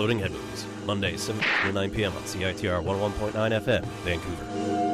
Exploding Head Monday, 7 to 9 p.m. on CITR 101.9 FM, Vancouver.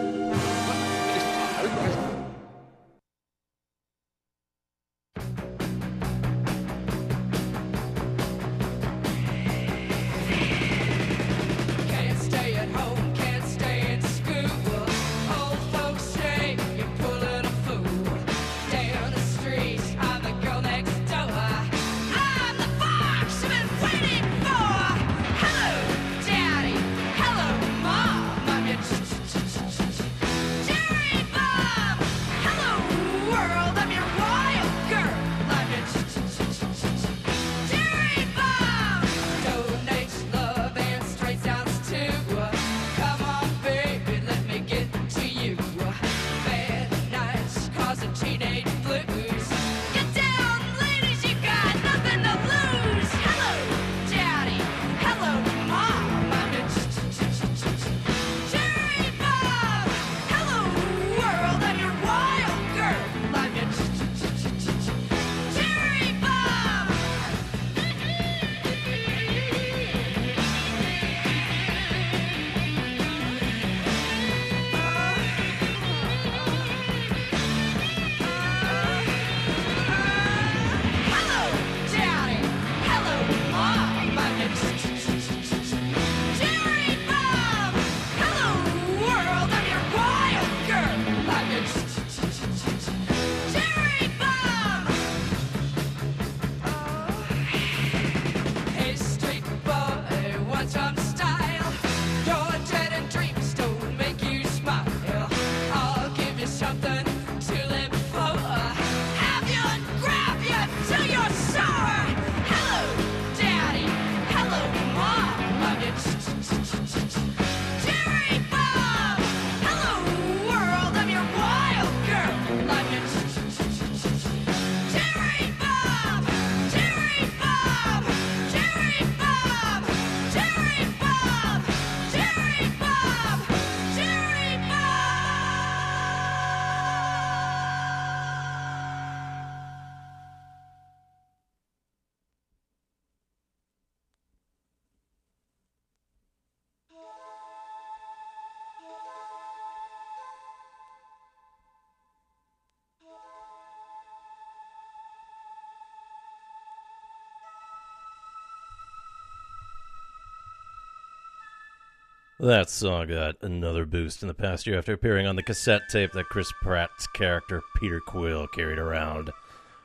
That song got another boost in the past year after appearing on the cassette tape that Chris Pratt's character Peter Quill carried around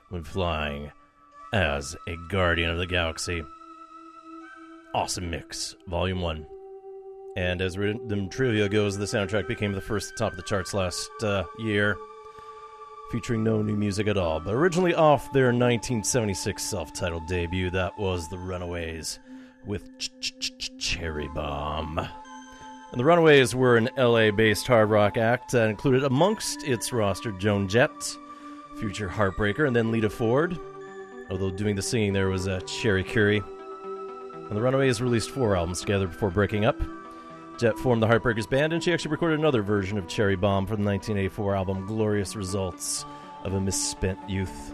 when flying as a Guardian of the Galaxy. Awesome Mix, Volume 1. And as rhythm trivia goes, the soundtrack became the first to top of the charts last uh, year, featuring no new music at all. But originally off their 1976 self titled debut, that was The Runaways with Ch- Ch- Ch- Cherry Bomb. And the Runaways were an LA based hard rock act that included amongst its roster Joan Jett, future Heartbreaker, and then Lita Ford. Although doing the singing there was uh, Cherie Currie. And the Runaways released four albums together before breaking up. Jett formed the Heartbreakers band, and she actually recorded another version of Cherry Bomb for the 1984 album Glorious Results of a Misspent Youth.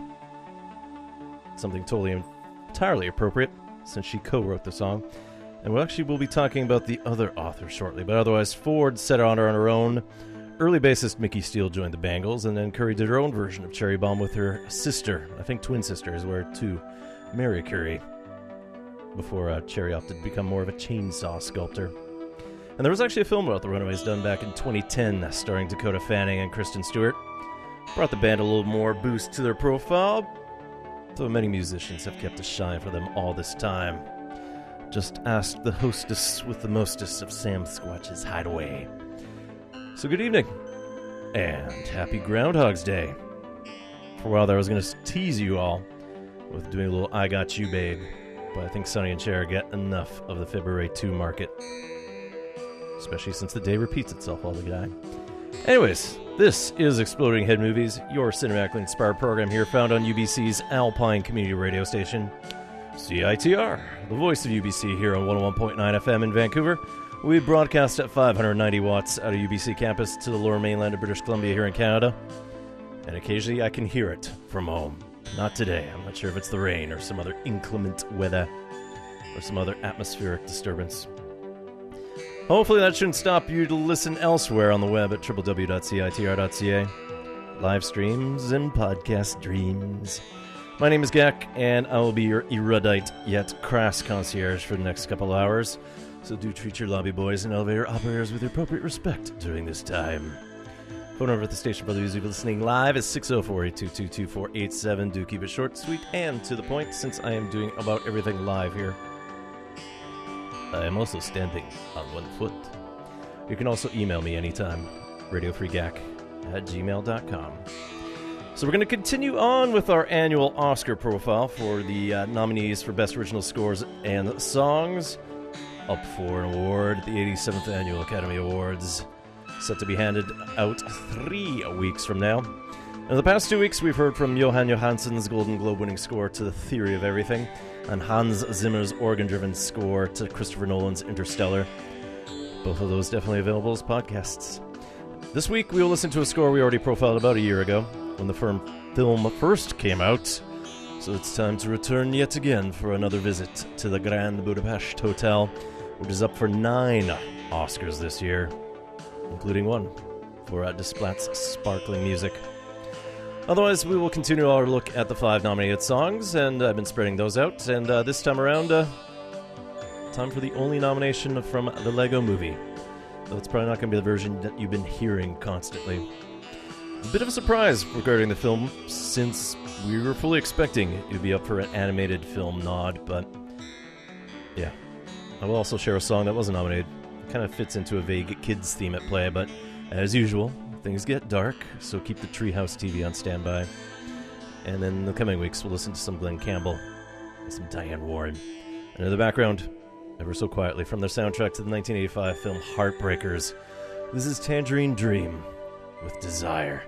Something totally entirely appropriate since she co wrote the song. And we actually will be talking about the other author shortly. But otherwise, Ford set her on her own. Early bassist Micki Steele joined the Bangles, and then Currie did her own version of Cherry Bomb with her sister, I think twin sister as well, too, Mary Currie, before uh, Cherie opted to become more of a chainsaw sculptor. And there was actually a film about the Runaways done back in 2010, starring Dakota Fanning and Kristen Stewart. Brought the band a little more boost to their profile, though many musicians have kept a shine for them all this time. Just ask the hostess with the mostest of Sam Squatch's Hideaway. So, good evening, and happy Groundhog's Day. For a while there, I was going to tease you all with doing a little I Got You Babe, but I think Sonny and Cher get enough of the February 2 market. Especially since the day repeats itself all the time. Anyways, this is Exploding Head Movies, your cinematically inspired program here found on UBC's Alpine Community Radio Station. CITR, the voice of UBC here on 101.9 FM in Vancouver. We broadcast at 590 watts out of UBC campus to the lower mainland of British Columbia here in Canada. And occasionally I can hear it from home. Not today. I'm not sure if it's the rain or some other inclement weather. or some other atmospheric disturbance. Hopefully, that shouldn't stop you to listen elsewhere on the web at www.citr.ca. Live streams and podcast dreams. My name is Gak, and I will be your erudite yet crass concierge for the next couple hours. So do treat your lobby boys and elevator operators with appropriate respect during this time. Phone number at the station for those of you listening live is 604 822 2487. Do keep it short, sweet, and to the point since I am doing about everything live here. I am also standing on one foot. You can also email me anytime. RadioFreeGak at gmail.com. So we're going to continue on with our annual Oscar profile for the uh, nominees for Best Original Scores and Songs. Up for an award at the 87th Annual Academy Awards, set to be handed out three weeks from now. In the past two weeks, we've heard from Jóhann Jóhannsson's Golden Globe winning score to The Theory of Everything, and Hans Zimmer's organ driven score to Christopher Nolan's Interstellar. Both of those definitely available as podcasts. This week, we will listen to a score we already profiled about a year ago when the firm film first came out. So it's time to return yet again for another visit to the Grand Budapest Hotel, which is up for nine Oscars this year, including one for uh, Desplat's sparkling music. Otherwise, we will continue our look at the five nominated songs, and I've been spreading those out. And uh, this time around, uh, time for the only nomination from the Lego movie. Though it's probably not going to be the version that you've been hearing constantly. A bit of a surprise regarding the film, since we were fully expecting it to be up for an animated film nod, but yeah. I will also share a song that wasn't nominated. It kind of fits into a vague kids theme at play, but as usual, things get dark, so keep the Treehouse TV on standby. And in the coming weeks, we'll listen to some Glen Campbell and some Diane Warren. And in the background, ever so quietly, from their soundtrack to the 1985 film Heartbreakers, this is Tangerine Dream with Desire.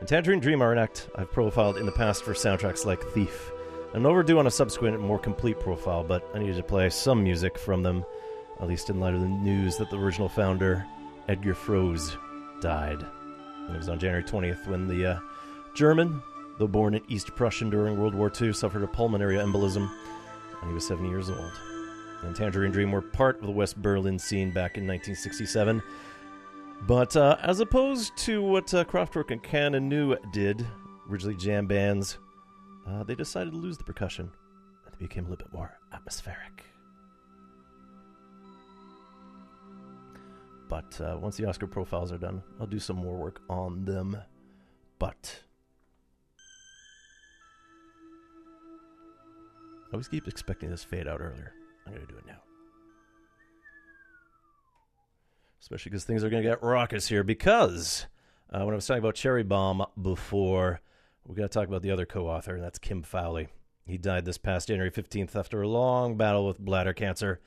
And Tangerine Dream are an act I've profiled in the past for soundtracks like Thief. I'm overdue on a subsequent and more complete profile, but I needed to play some music from them, at least in light of the news that the original founder, Edgar Froese, died. And it was on January 20th when the uh, German, though born in East Prussia during World War II, suffered a pulmonary embolism, and he was 70 years old. And Tangerine Dream were part of the West Berlin scene back in 1967. But uh, as opposed to what uh, Kraftwerk and Can and New did, originally jam bands, uh, they decided to lose the percussion and they became a little bit more atmospheric. But uh, once the Oscar profiles are done, I'll do some more work on them. But I always keep expecting this fade out earlier. I'm going to do it now. Especially because things are going to get raucous here. Because uh, when I was talking about Cherry Bomb before, we got to talk about the other co author, and that's Kim Fowley. He died this past January 15th after a long battle with bladder cancer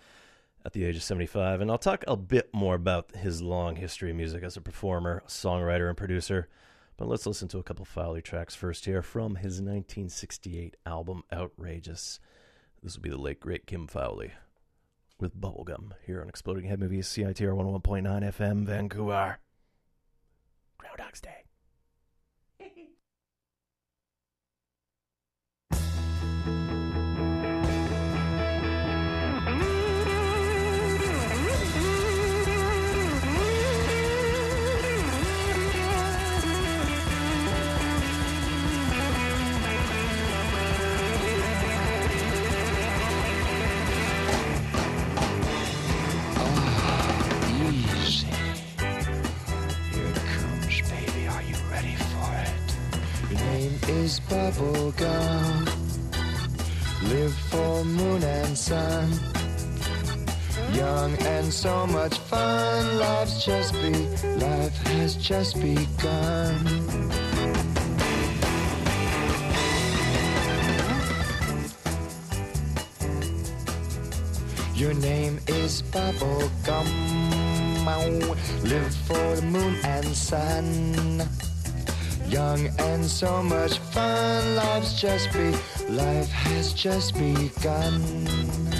at the age of 75. And I'll talk a bit more about his long history of music as a performer, songwriter, and producer. But let's listen to a couple Fowley tracks first here from his 1968 album Outrageous. This will be the late, great Kim Fowley with Bubblegum here on Exploding Head Movies, CITR 101.9 FM, Vancouver. Groundhog's Day. Is Bubblegum. Live for moon and sun. Young and so much fun. Life's just be, life has just begun. Your name is Bubblegum. Live for the moon and sun. Young and so much fun. Life's just be, life has just begun.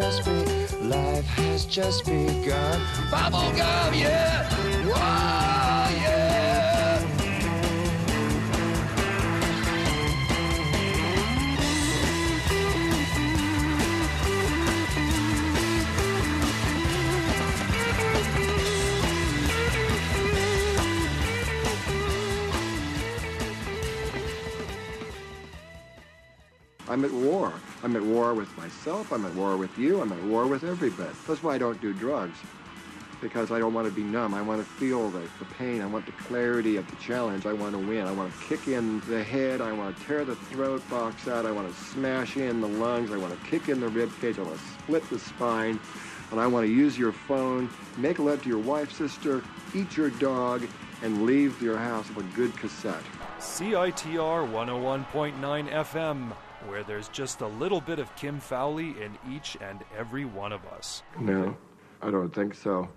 Just be, life has just begun. Bubble gum, yeah. Whoa, yeah. I'm at war. I'm at war with myself. I'm at war with you. I'm at war with everybody. That's why I don't do drugs. Because I don't want to be numb. I want to feel the, the pain. I want the clarity of the challenge. I want to win. I want to kick in the head. I want to tear the throat box out. I want to smash in the lungs. I want to kick in the rib cage. I want to split the spine. And I want to use your phone, make love to your wife, sister, eat your dog, and leave your house with a good cassette. CITR 101.9 FM, where there's just a little bit of Kim Fowley in each and every one of us. No, I don't think so.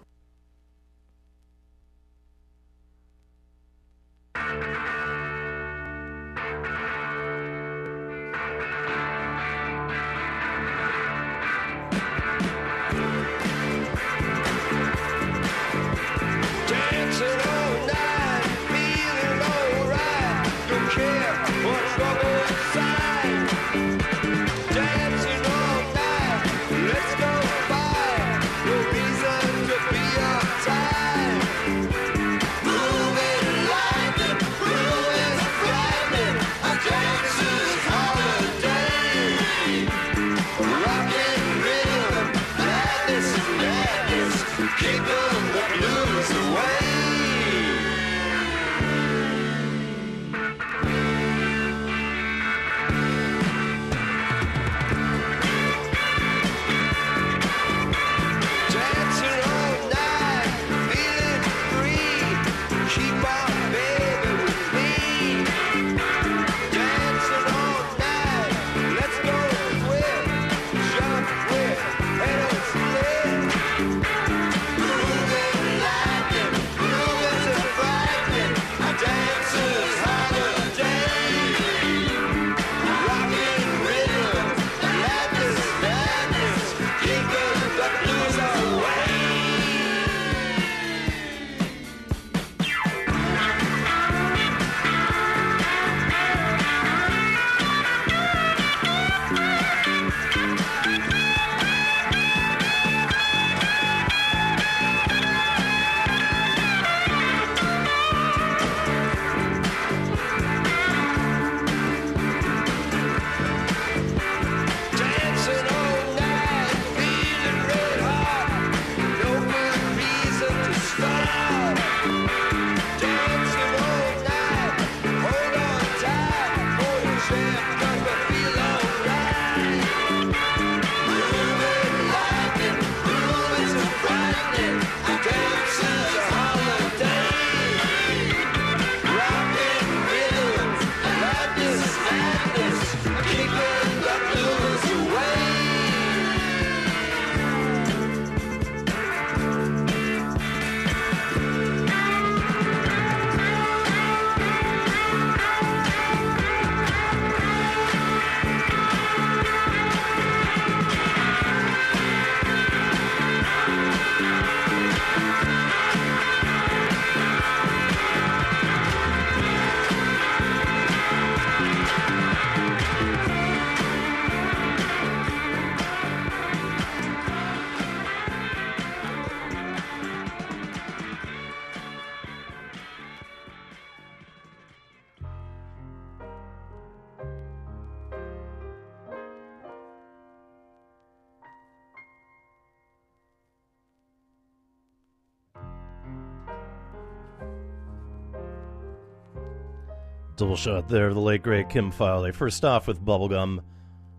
Double shot there, the late great Kim Fowley. First off with Bubblegum,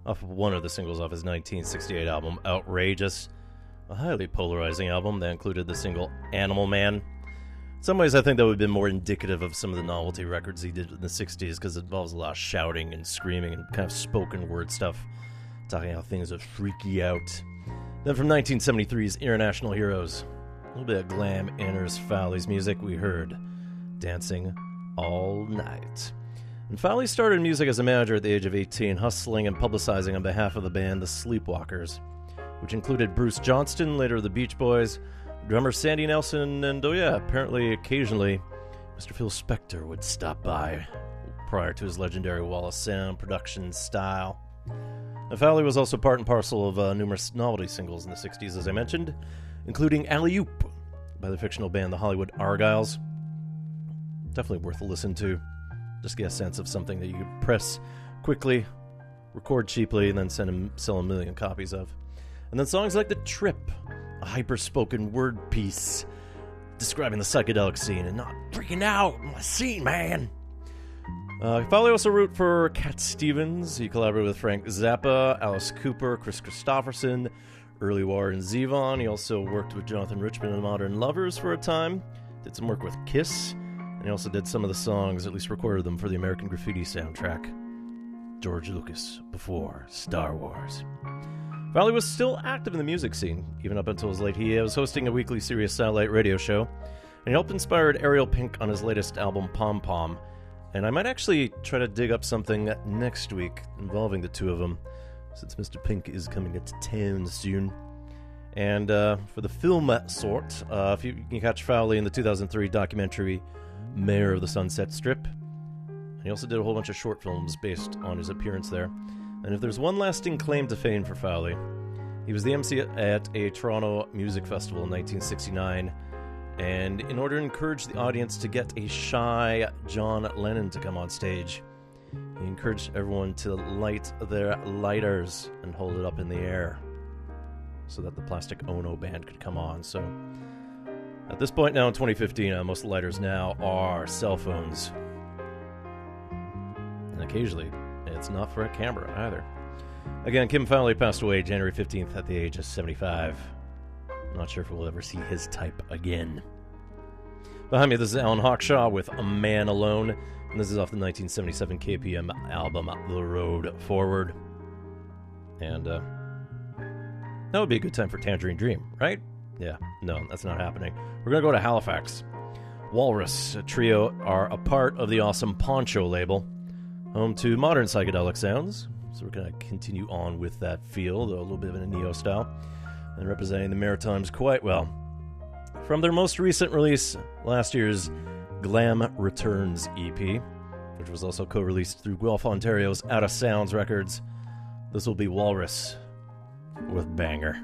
off of one of the singles off his 1968 album, Outrageous. A highly polarizing album that included the single Animal Man. In some ways, I think that would have been more indicative of some of the novelty records he did in the 60s because it involves a lot of shouting and screaming and kind of spoken word stuff, talking how things would freak you out. Then from 1973's International Heroes, a little bit of glam enters Fowley's music. We heard dancing all night. And Fowley started music as a manager at the age of 18, hustling and publicizing on behalf of the band The Sleepwalkers, which included Bruce Johnston, later the Beach Boys, drummer Sandy Nelson, and oh yeah, apparently occasionally Mr. Phil Spector would stop by prior to his legendary Wall of Sound production style. Now, Fowley was also part and parcel of uh, numerous novelty singles in the 60s, as I mentioned, including Alley Oop by the fictional band The Hollywood Argyles. Definitely worth a listen to. Just get a sense of something that you could press quickly, record cheaply, and then send and sell a million copies of. And then songs like The Trip, a hyper spoken word piece describing the psychedelic scene and not freaking out my scene, man. Uh, Fowley also wrote for Cat Stevens. He collaborated with Frank Zappa, Alice Cooper, Kris Kristofferson, Early Warren Zevon. He also worked with Jonathan Richman and Modern Lovers for a time. Did some work with Kiss, and he also did some of the songs, at least recorded them for the American Graffiti soundtrack. George Lucas before Star Wars. Fowley was still active in the music scene, even up until his late. He was hosting a weekly Sirius satellite radio show, and he helped inspired Ariel Pink on his latest album, Pom Pom. And I might actually try to dig up something next week involving the two of them, since Mr. Pink is coming to town soon. And uh, for the film sort, uh, if you can catch Fowley in the 2003 documentary Mayor of the Sunset Strip. He also did a whole bunch of short films based on his appearance there. And if there's one lasting claim to fame for Fowley, he was the MC at a Toronto music festival in 1969. And in order to encourage the audience to get a shy John Lennon to come on stage, he encouraged everyone to light their lighters and hold it up in the air so that the Plastic Ono band could come on. So at this point now in 2015, uh, most lighters now are cell phones. And occasionally, it's not for a camera either. Again, Kim Fowley passed away January 15th at the age of 75. Not sure if we'll ever see his type again. Behind me, this is Alan Hawkshaw with A Man Alone, and this is off the 1977 KPM album The Road Forward. And uh, that would be a good time for Tangerine Dream, right? Yeah, no, that's not happening. We're going to go to Halifax. Walrus, trio, are a part of the awesome Poncho label, home to modern psychedelic sounds. So we're going to continue on with that feel, though a little bit of a neo style, and representing the Maritimes quite well. From their most recent release, last year's Glam Returns EP, which was also co released through Guelph, Ontario's Out of Sounds Records, this will be Walrus with Banger.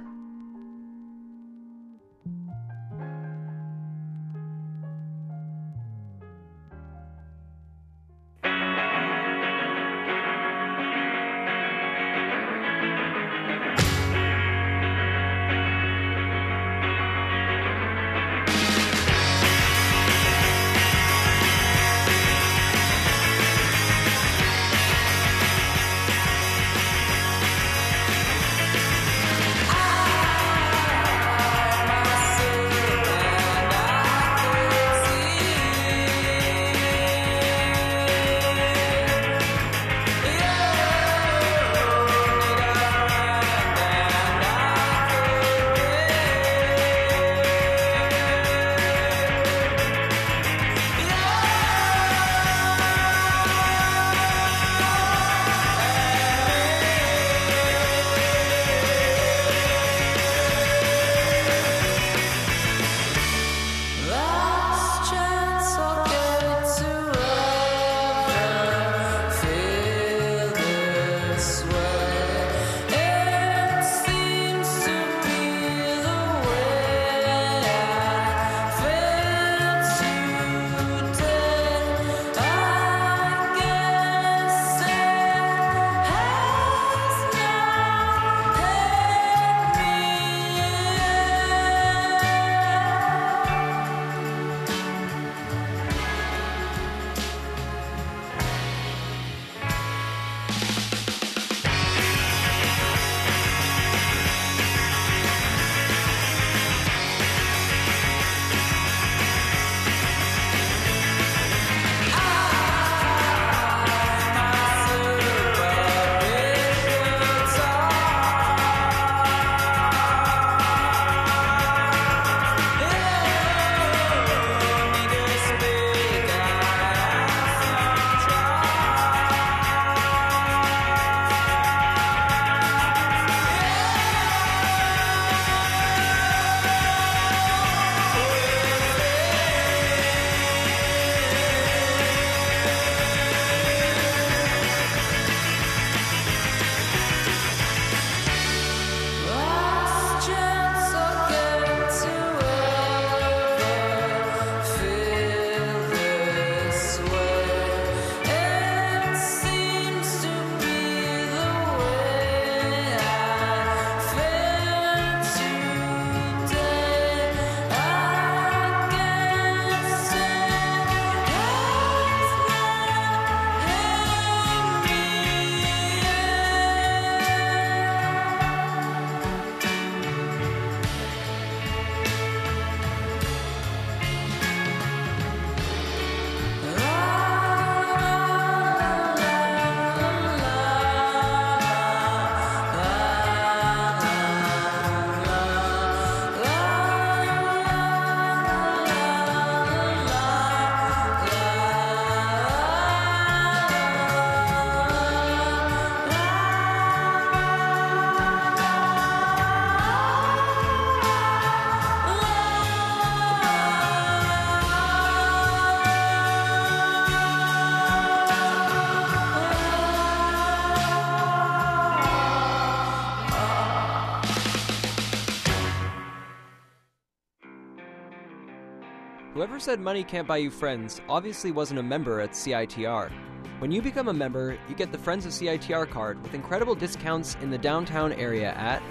Said money can't buy you friends obviously wasn't a member at CITR. When you become a member, you get the Friends of CITR card with incredible discounts in the downtown area at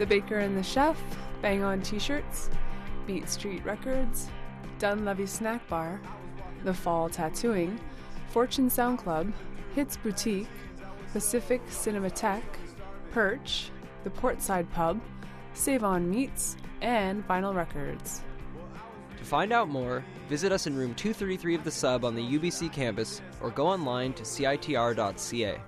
The Baker and the Chef, Bang On T shirts, Beat Street Records, Dunlevy Snack Bar, The Fall Tattooing, Fortune Sound Club, Hits Boutique, Pacific Cinematheque, Perch, The Portside Pub, Save On Meats, and Vinyl Records. To find out more, visit us in room 233 of the sub on the UBC campus or go online to citr.ca.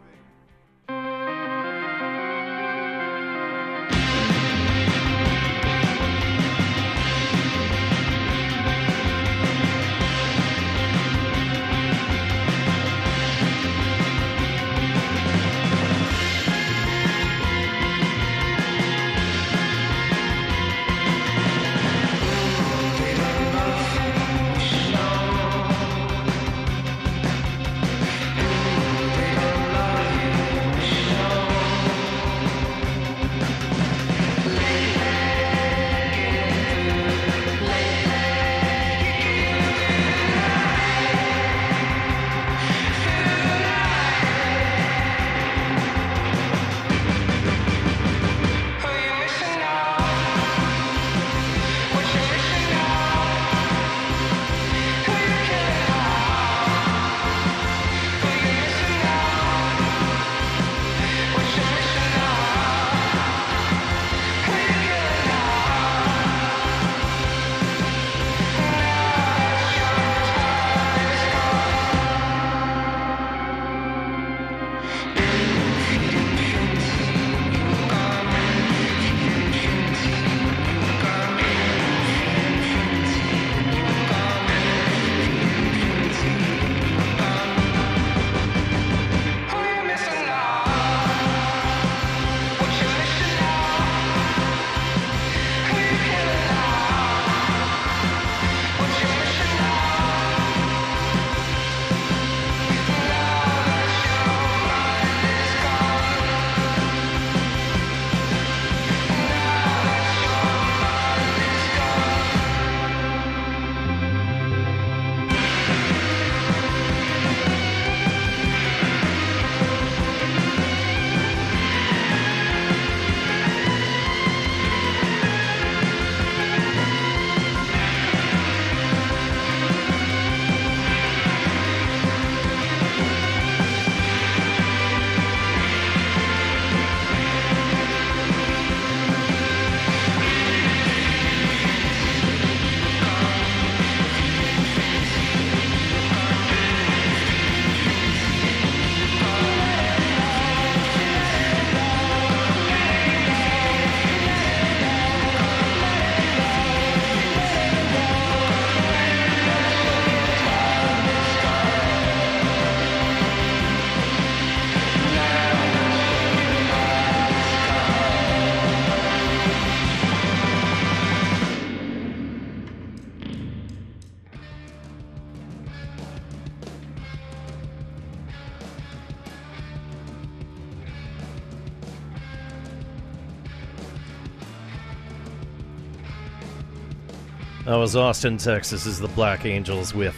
Austin, Texas, is the Black Angels with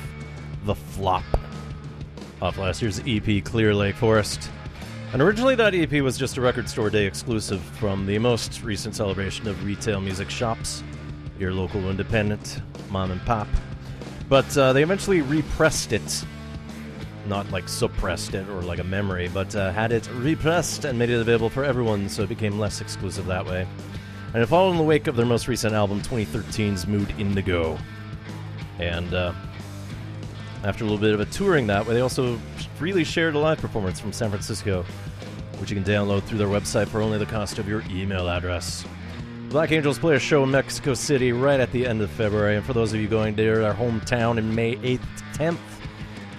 The Flop off last year's EP Clear Lake Forest. And originally, that EP was just a record store day exclusive from the most recent celebration of retail music shops, your local independent, mom and pop. But uh, they eventually repressed it, not like suppressed it or like a memory, but uh, had it repressed and made it available for everyone, so it became less exclusive that way. And it followed in the wake of their most recent album, 2013's Mood Indigo. And uh, after a little bit of a touring that way, they also freely shared a live performance from San Francisco, which you can download through their website for only the cost of your email address. Black Angels play a show in Mexico City right at the end of February, and for those of you going to their hometown in May 8th to 10th,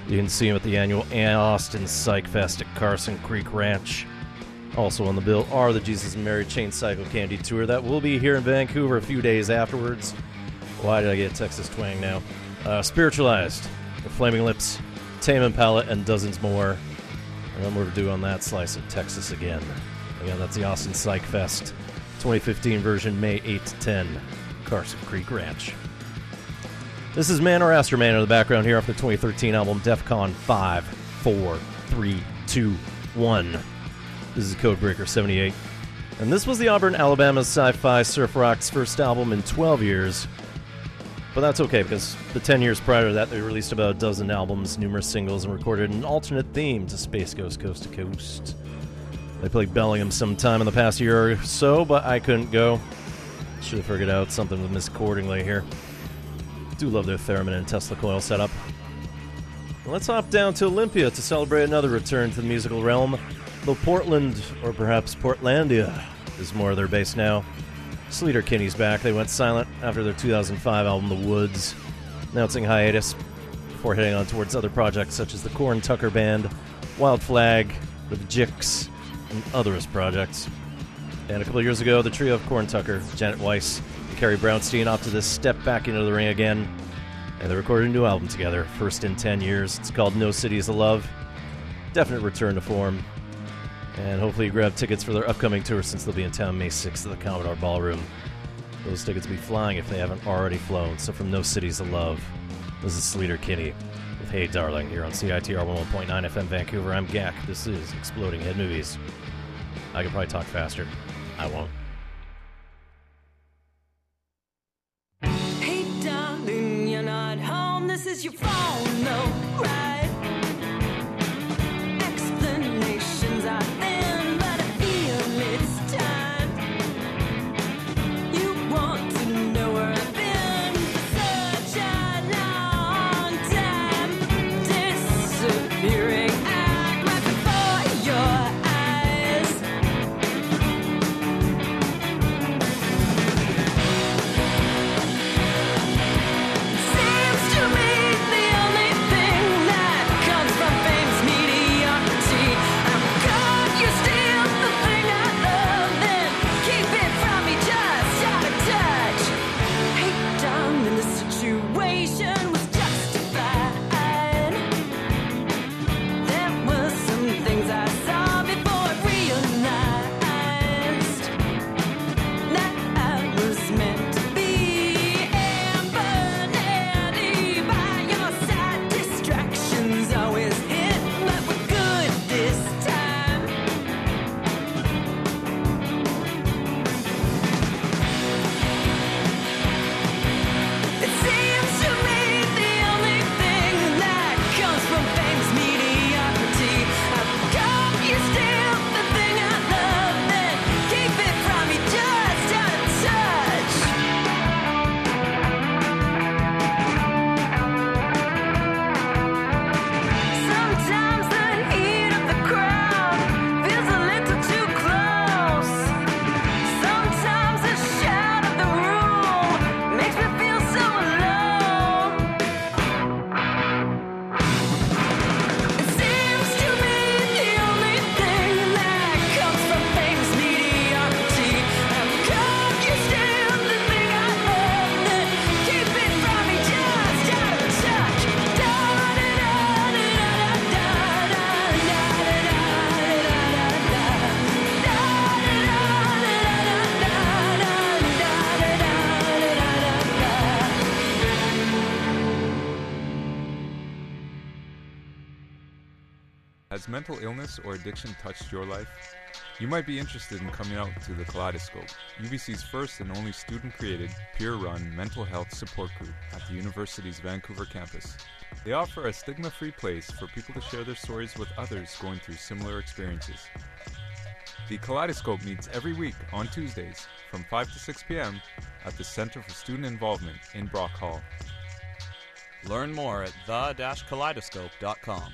you can see them at the annual Austin Psych Fest at Carson Creek Ranch. Also on the bill are the Jesus and Mary Chain Psychocandy Tour that will be here in Vancouver a few days afterwards. Why did I get Texas twang now? Uh, Spiritualized, The Flaming Lips, Tame Impala, and dozens more. And to do on that slice of Texas again. Again, that's the Austin Psych Fest 2015 version, May 8 to 10, Carson Creek Ranch. This is Man or Astro-man in the background here off the 2013 album DEFCON 5, 4, 3, 2, 1. This is Codebreaker 78. And this was the Auburn, Alabama sci fi surf rock's first album in 12 years. But that's okay because the 10 years prior to that, they released about a dozen albums, numerous singles, and recorded an alternate theme to Space Ghost Coast to Coast. They played Bellingham sometime in the past year or so, but I couldn't go. Should have figured out something with Miss Accordingly here. Do love their theremin and Tesla coil setup. Let's hop down to Olympia to celebrate another return to the musical realm. Though Portland, or perhaps Portlandia, is more their base now. Sleater Kinney's back. They went silent after their 2005 album, The Woods, announcing hiatus before heading on towards other projects such as the Corin Tucker Band, Wild Flag, The Jicks, and others projects. And a couple years ago, the trio of Corin Tucker, Janet Weiss, and Carrie Brownstein opted to step back into the ring again, and they recorded a new album together, first in 10 years. It's called No Cities of Love. Definite return to form. And hopefully you grab tickets for their upcoming tour since they'll be in town May 6th at the Commodore Ballroom. Those tickets will be flying if they haven't already flown. So from No Cities of Love, this is Sleater Kinney with Hey Darling here on CITR 101.9 FM Vancouver. I'm Gak. This is Exploding Head Movies. I could probably talk faster. I won't. Mental illness or addiction touched your life? You might be interested in coming out to the Kaleidoscope, UBC's first and only student created, peer run mental health support group at the university's Vancouver campus. They offer a stigma free place for people to share their stories with others going through similar experiences. The Kaleidoscope meets every week on Tuesdays from 5 to 6 p.m. at the Center for Student Involvement in Brock Hall. Learn more at the-kaleidoscope.com.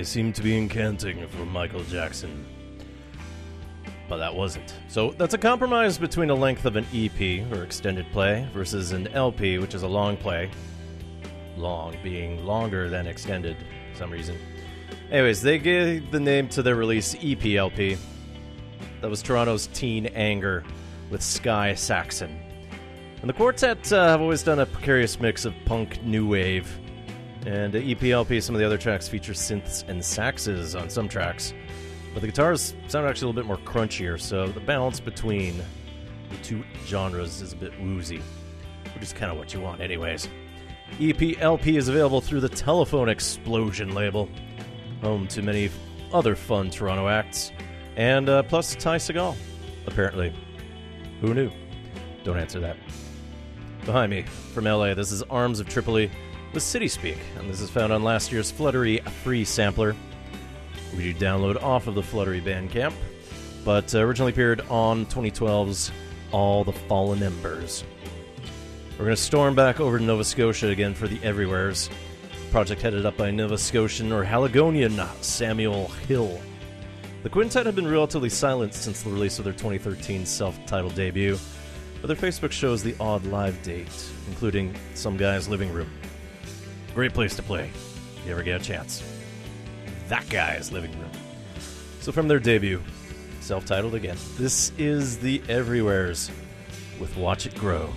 They seem to be incanting for Michael Jackson. But that wasn't. So that's a compromise between the length of an EP, or extended play, versus an LP, which is a long play. Long being longer than extended some reason. Anyways, they gave the name to their release EPLP. That was Toronto's Teenanger with Sky Saxon. And the quartet uh, have always done a precarious mix of punk new wave. And EPLP, some of the other tracks feature synths and saxes on some tracks. But the guitars sound actually a little bit more crunchier, so the balance between the two genres is a bit woozy, which is kind of what you want, anyways. EPLP is available through the Telephone Explosion label, home to many other fun Toronto acts, and uh, plus Ty Segall, apparently. Who knew? Don't answer that. Behind me, from LA, this is Arms of Tripoli with City Speak, and this is found on last year's Fluttery free sampler, which you download off of the Fluttery Bandcamp, but uh, originally appeared on 2012's All the Fallen Embers. We're going to storm back over to Nova Scotia again for the Everywheres, project headed up by Nova Scotian or Haligonian Samuel Hill. The quintet have been relatively silent since the release of their 2013 self titled debut, but their Facebook shows the odd live date, including some guy's living room. Great place to play, if you ever get a chance. That guy's living room. So, from their debut, self titled again, this is the Everywheres with Watch It Grow.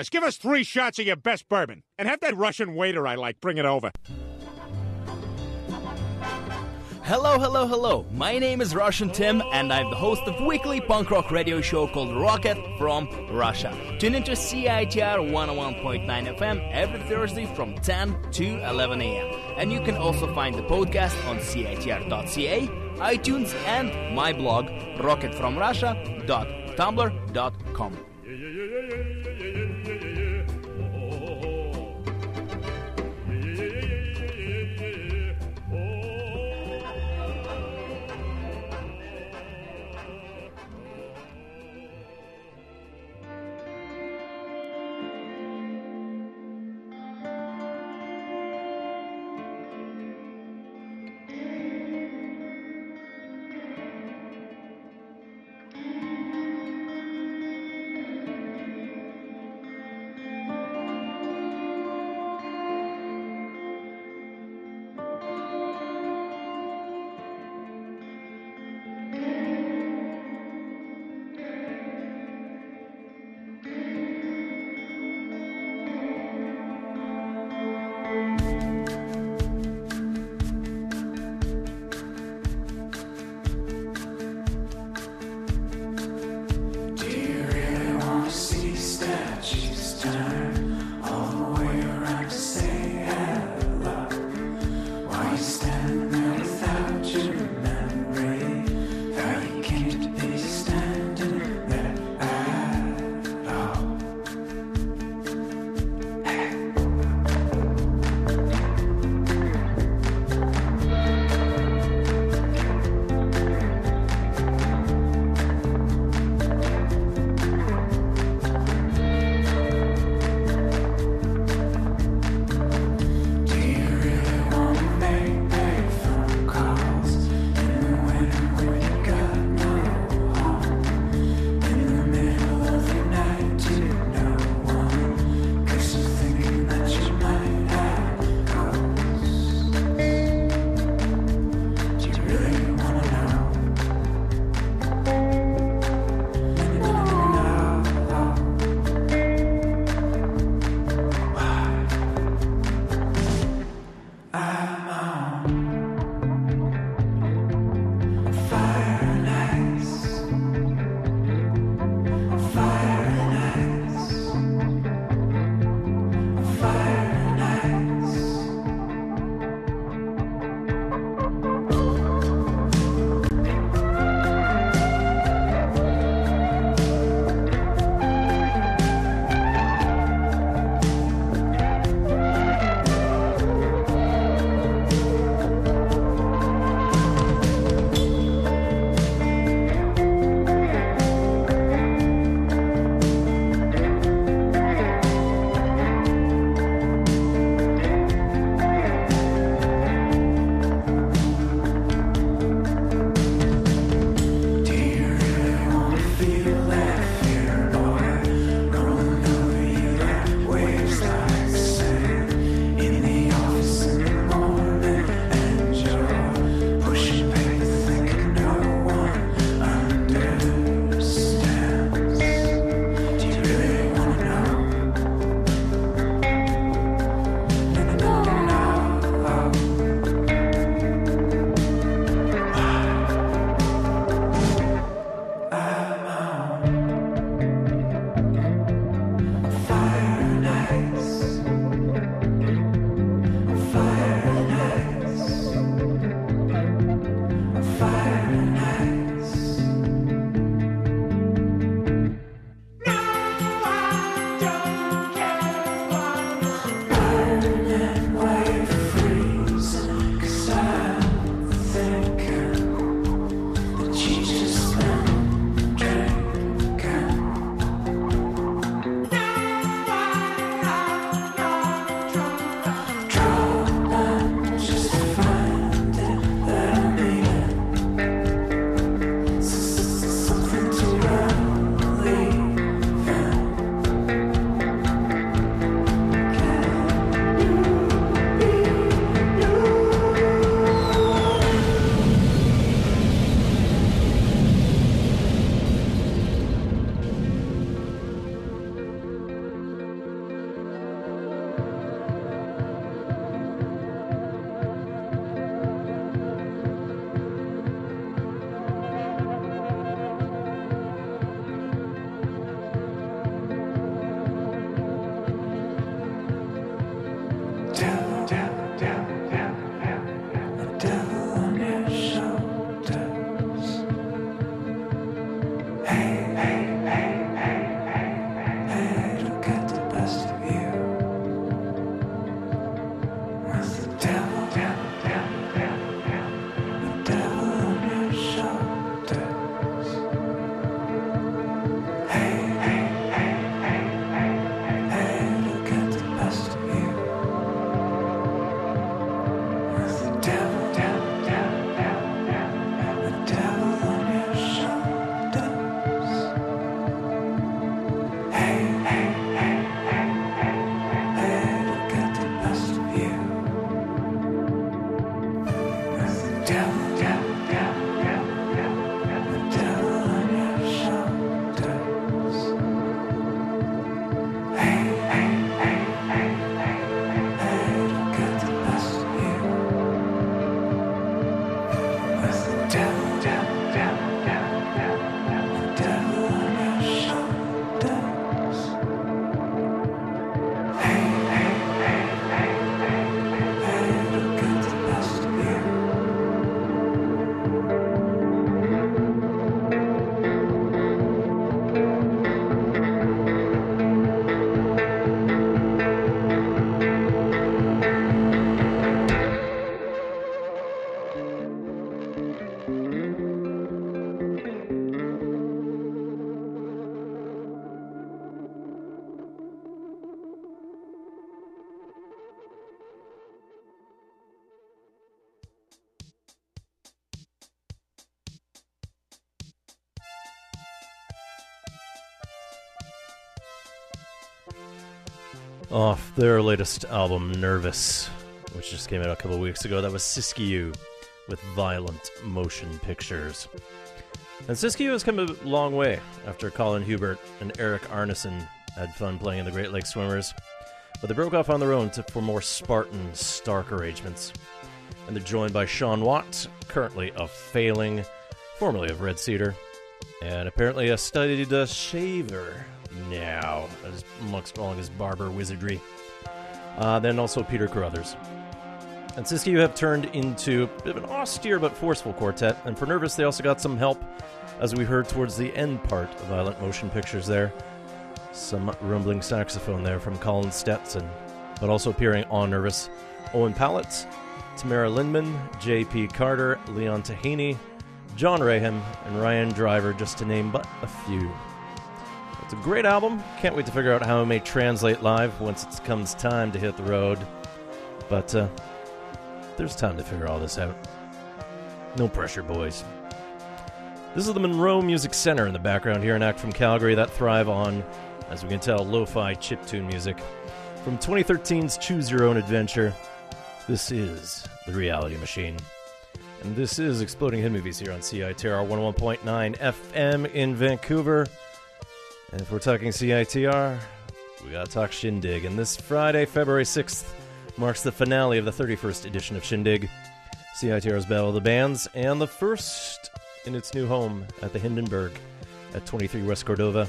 Horace, give us three shots of your best bourbon. And have that Russian waiter I like bring it over. Hello, hello, hello. My name is Russian Tim, and I'm the host of weekly punk rock radio show called Rocket from Russia. Tune into CITR 101.9 FM every Thursday from 10 to 11 a.m. And you can also find the podcast on CITR.ca, iTunes, and my blog, rocketfromrussia.tumblr.com. off their latest album, Nervous, which just came out a couple weeks ago. That was Siskiyou with Violent Motion Pictures. And Siskiyou has come a long way after Colin Huebert and Erik Arnesen had fun playing in the Great Lakes Swimmers, but they broke off on their own to, for more Spartan, stark arrangements. And they're joined by Sean Watt, currently of Failing, formerly of Red Cedar, and apparently a studied uh, shaver now, as amongst all his barber wizardry. Uh, then also Peter Carruthers. And Siskiyou have turned into a bit of an austere but forceful quartet, and for Nervous they also got some help, as we heard towards the end part of Violent Motion Pictures there. Some rumbling saxophone there from Colin Stetson, but also appearing on Nervous, Owen Pallett, Tamara Lindeman, J.P. Carter, Leon Taheny, John Raham, and Ryan Driver, just to name but a few. It's a great album. Can't wait to figure out how it may translate live once it comes time to hit the road. But uh, there's time to figure all this out. No pressure, boys. This is the Monroe Music Center in the background here, an act from Calgary that thrive on, as we can tell, lo fi chiptune music. From 2013's Choose Your Own Adventure, this is The Reality Machine. And this is Exploding Head Movies here on CITR 101.9 FM in Vancouver. And if we're talking CITR, we gotta talk Shindig. And this Friday, February 6th, marks the finale of the 31st edition of Shindig, CITR's Battle of the Bands, and the first in its new home at the Hindenburg at 23 West Cordova.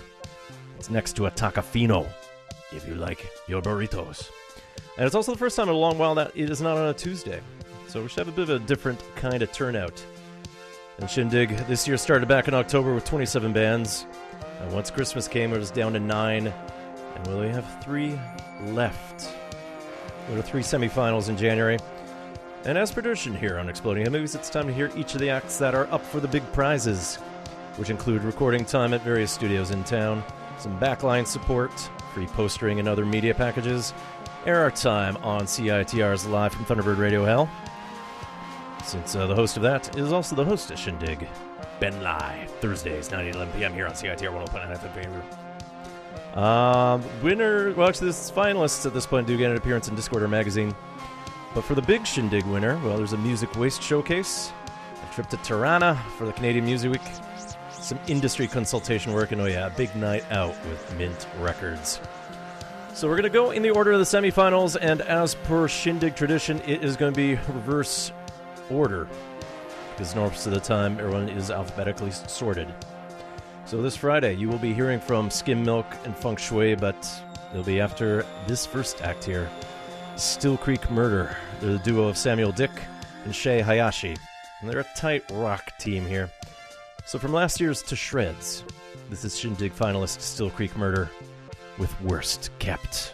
It's next to a Tacofino, if you like your burritos. And it's also the first time in a long while that it is not on a Tuesday. So we should have a bit of a different kind of turnout. And Shindig this year started back in October with 27 bands. And once Christmas came, it was down to nine. And we only have three left. There are three semifinals in January. And as tradition here on Exploding Head Movies, it's time to hear each of the acts that are up for the big prizes, which include recording time at various studios in town, some backline support, free postering and other media packages, air time on CITR's Live from Thunderbird Radio Hell. Since uh, the host of that is also the host of Shindig, Ben Lai, Thursdays, 9 to 11 p.m. here on CITR 101.9 FM Um, winner, well, actually, this finalists at this point do get an appearance in Discorder magazine. But for the big Shindig winner, well, there's a music waste showcase, a trip to Toronto for the Canadian Music Week, some industry consultation work, and oh yeah, a big night out with Mint Records. So we're going to go in the order of the semifinals, and as per Shindig tradition, it is going to be reverse order because most of the time everyone is alphabetically sorted. So this Friday, you will be hearing from Skim Milk and Funk Schwey, but it'll be after this first act here. Still Creek Murder. They're the duo of Samuel Dick and Shay Hayashi, and they're a tight rock team here. So from last year's To Shreds, this is Shindig finalist Still Creek Murder with Worst Kept.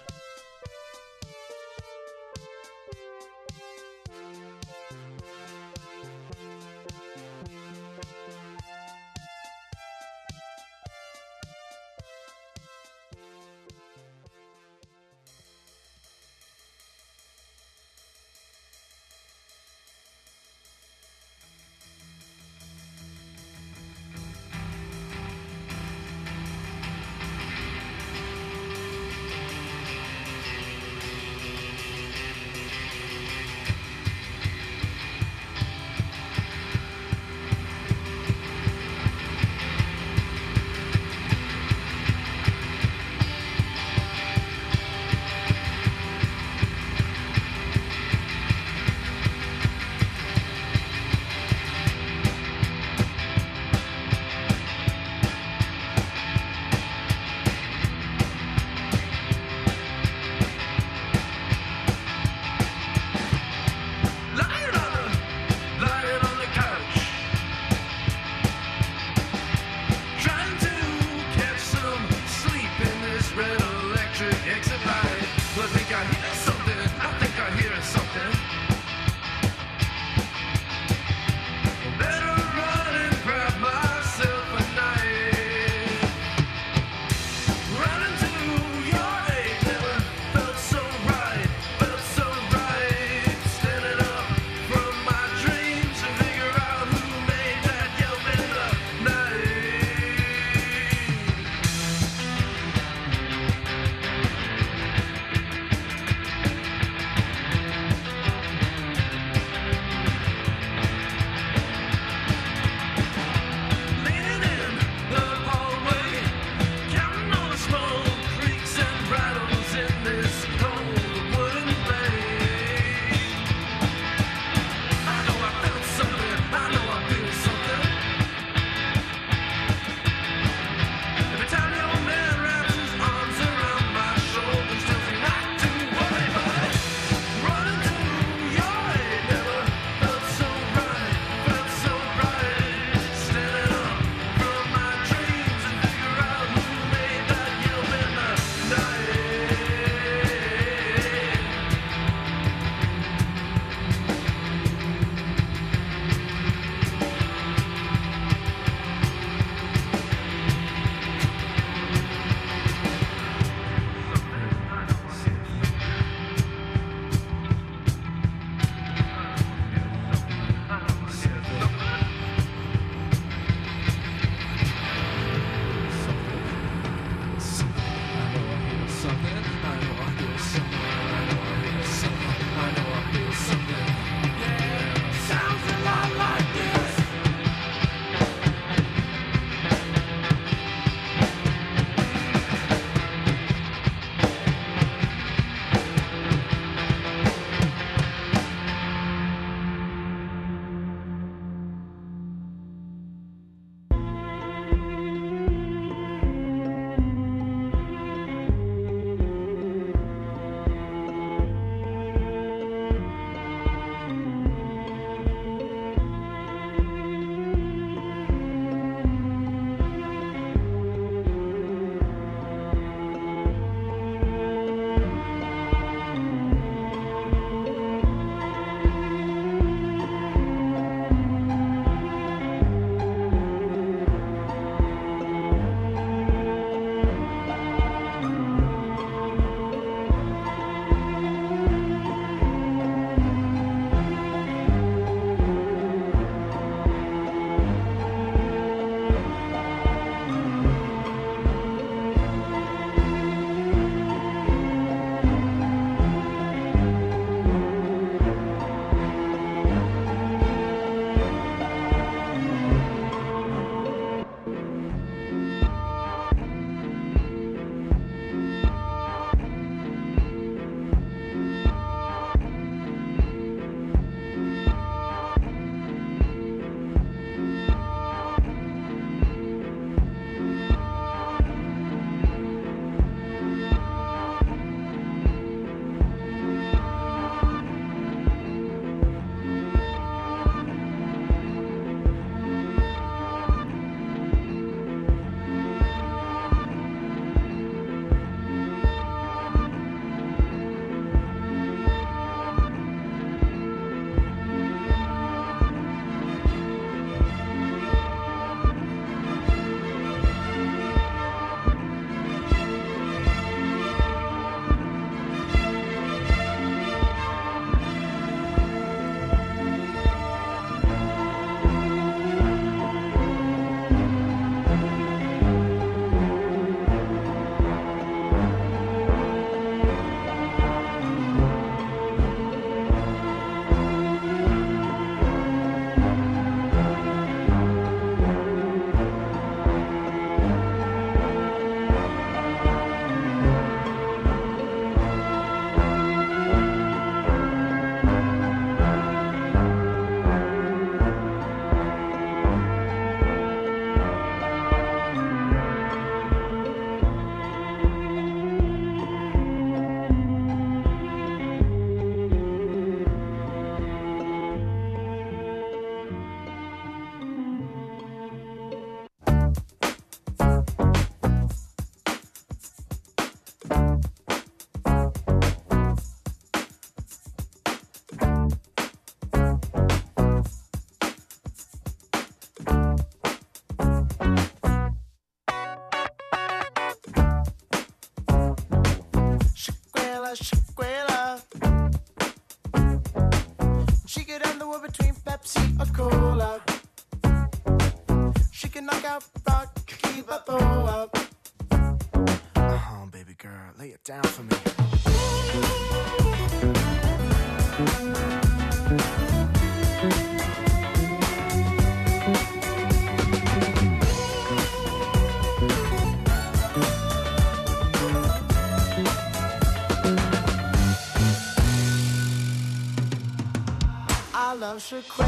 I love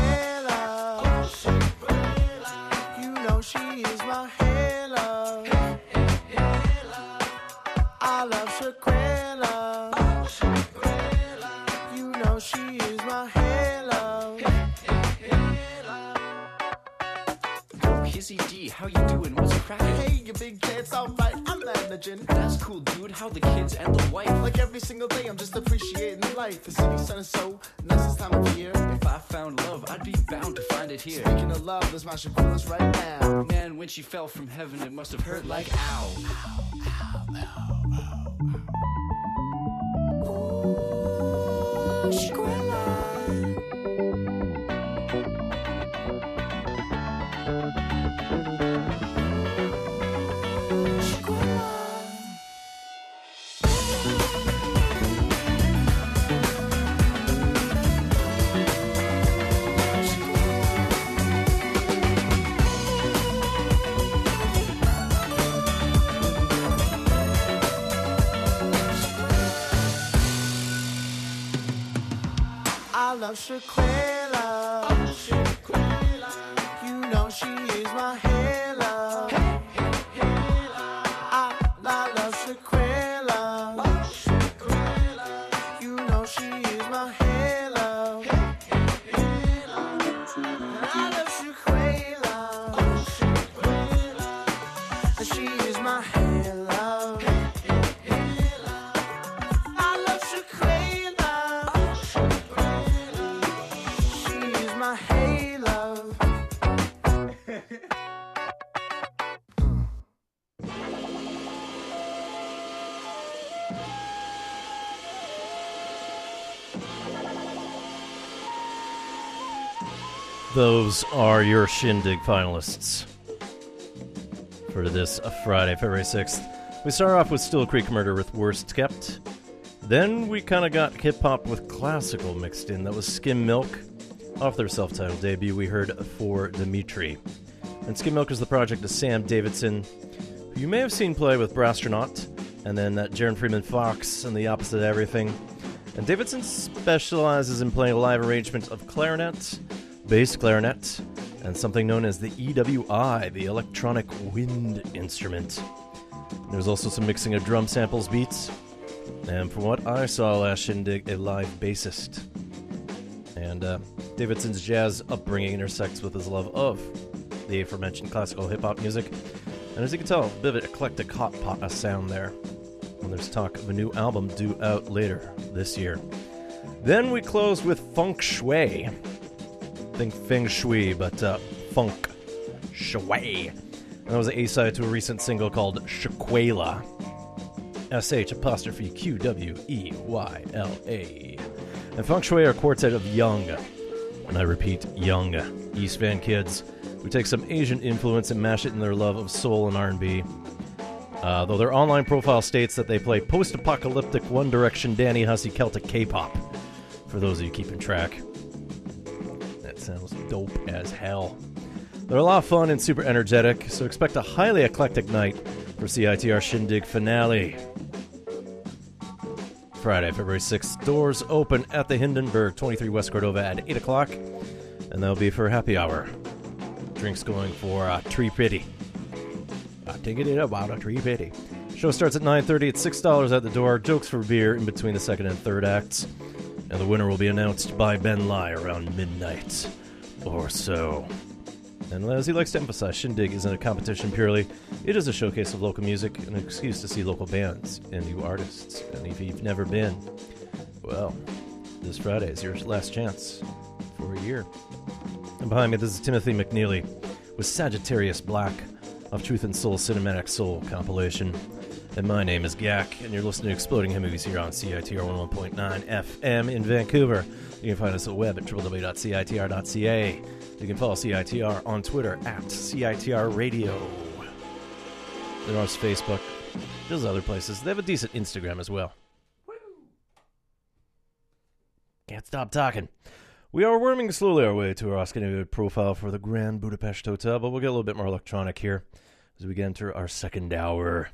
must have hurt like ow. Those are your Shindig finalists for this uh, Friday, February 6th. We start off with Still Creek Murder with Worst Kept. Then we kind of got hip hop with classical mixed in. That was Skim Milk. Off their self titled debut, we heard For Dimitri. And Skim Milk is the project of Sam Davidson, who you may have seen play with Brasstronaut, and then that Jaron Freeman Fox and the opposite of everything. And Davidson specializes in playing live arrangements of clarinet, bass clarinet, and something known as the EWI, the electronic wind instrument. There's also some mixing of drum samples, beats, and from what I saw last Shindig, a live bassist. And uh, Davidson's jazz upbringing intersects with his love of the aforementioned classical hip hop music. And as you can tell, a bit of eclectic hot pot of sound there. And there's talk of a new album due out later this year. Then we close with Funk Schwey. Think Feng Shui, but uh, Funk Schwey. And that was an A side to a recent single called Sh'qweyla. S H apostrophe Q W E Y L A. And Feng Shui are a quartet of young, and I repeat, young East Van kids who take some Asian influence and mash it in their love of soul and R&B. Uh, though their online profile states that they play post-apocalyptic One Direction, Danny Hussey, Celtic K-pop. For those of you keeping track, dope as hell. They're a lot of fun and super energetic, so expect a highly eclectic night for CITR Shindig finale. Friday, February 6th. Doors open at the Hindenburg, 23 West Cordova at 8 o'clock, and that'll be for happy hour. Drinks going for uh, Tree Pity. Uh, take it about a Tree Pity. Show starts at 9.30. It's $6 at the door. Jokes for beer in between the second and third acts. And the winner will be announced by Ben Lai around midnight or so. And as he likes to emphasize, Shindig isn't a competition purely. It is a showcase of local music, an excuse to see local bands and new artists. And if you've never been, well, this Friday is your last chance for a year. And behind me, this is Timothy McNealy with Sagittarius Black of Truth and Soul Cinematic Soul compilation. And my name is Gak, and you're listening to Exploding Head Movies here on CITR 101.9 FM in Vancouver. You can find us at the web at www.citr.ca. You can follow CITR on Twitter at CITR Radio. They're on Facebook. There's other places. They have a decent Instagram as well. Can't stop talking. We are worming slowly our way to our Oscar profile for the Grand Budapest Hotel, but we'll get a little bit more electronic here as we into our second hour.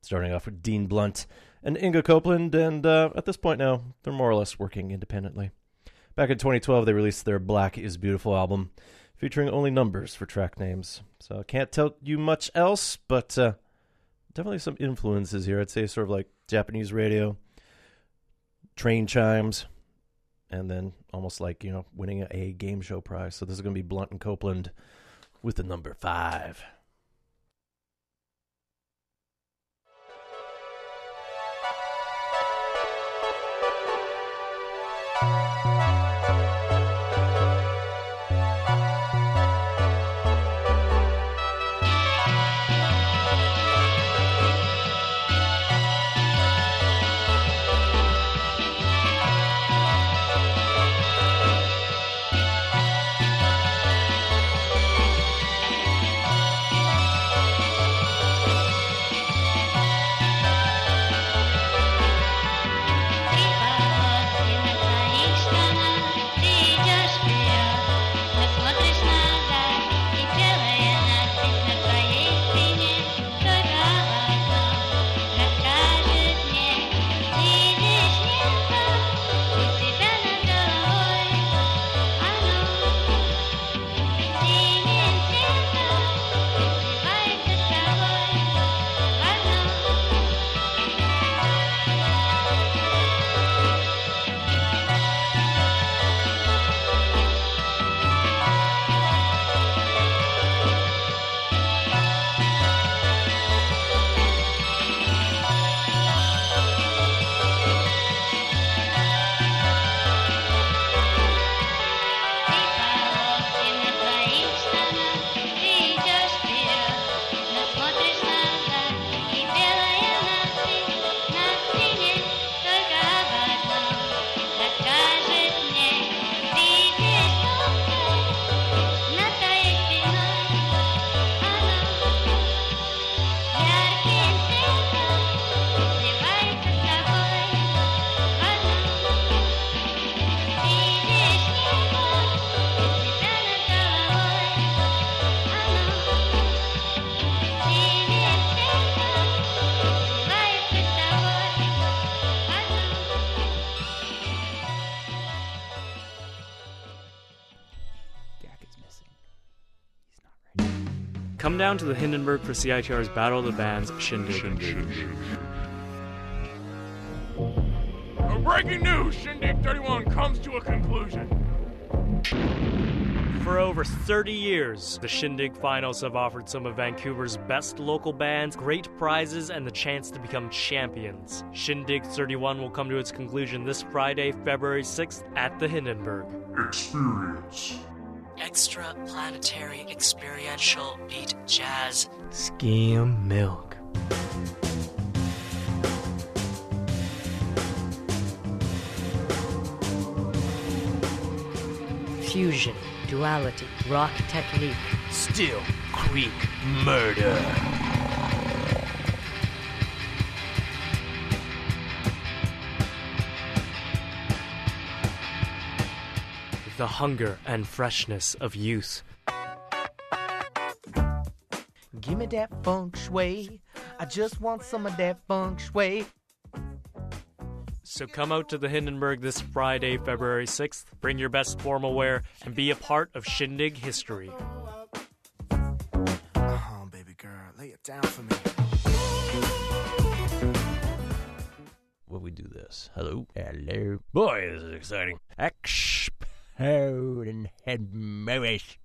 Starting off with Dean Blunt and Inga Copeland, and uh, at this point now, they're more or less working independently. Back in 2012, they released their Black is Beautiful album, featuring only numbers for track names. So I can't tell you much else, but uh, definitely some influences here. I'd say sort of like Japanese radio, train chimes, and then almost like, you know, winning a game show prize. So this is going to be Blunt and Copeland with the number five. Come down to the Hindenburg for CITR's Battle of the Bands Shindig. Uh, breaking news! Shindig 31 comes to a conclusion. For over 30 years, the Shindig Finals have offered some of Vancouver's best local bands great prizes and the chance to become champions. Shindig 31 will come to its conclusion this Friday, February 6th at the Hindenburg. Experience. Extra planetary experiential beat jazz. Skim Milk. Fusion, duality, rock technique. Still Creek Murder. The hunger and freshness of youth. Give me that feng shui. I just want some of that feng shui. So come out to the Hindenburg this Friday, February 6th. Bring your best formal wear and be a part of Shindig history. Oh, baby girl, lay it down for me. Will we do this? Hello? Hello? Boy, this is exciting. Exploding head movies.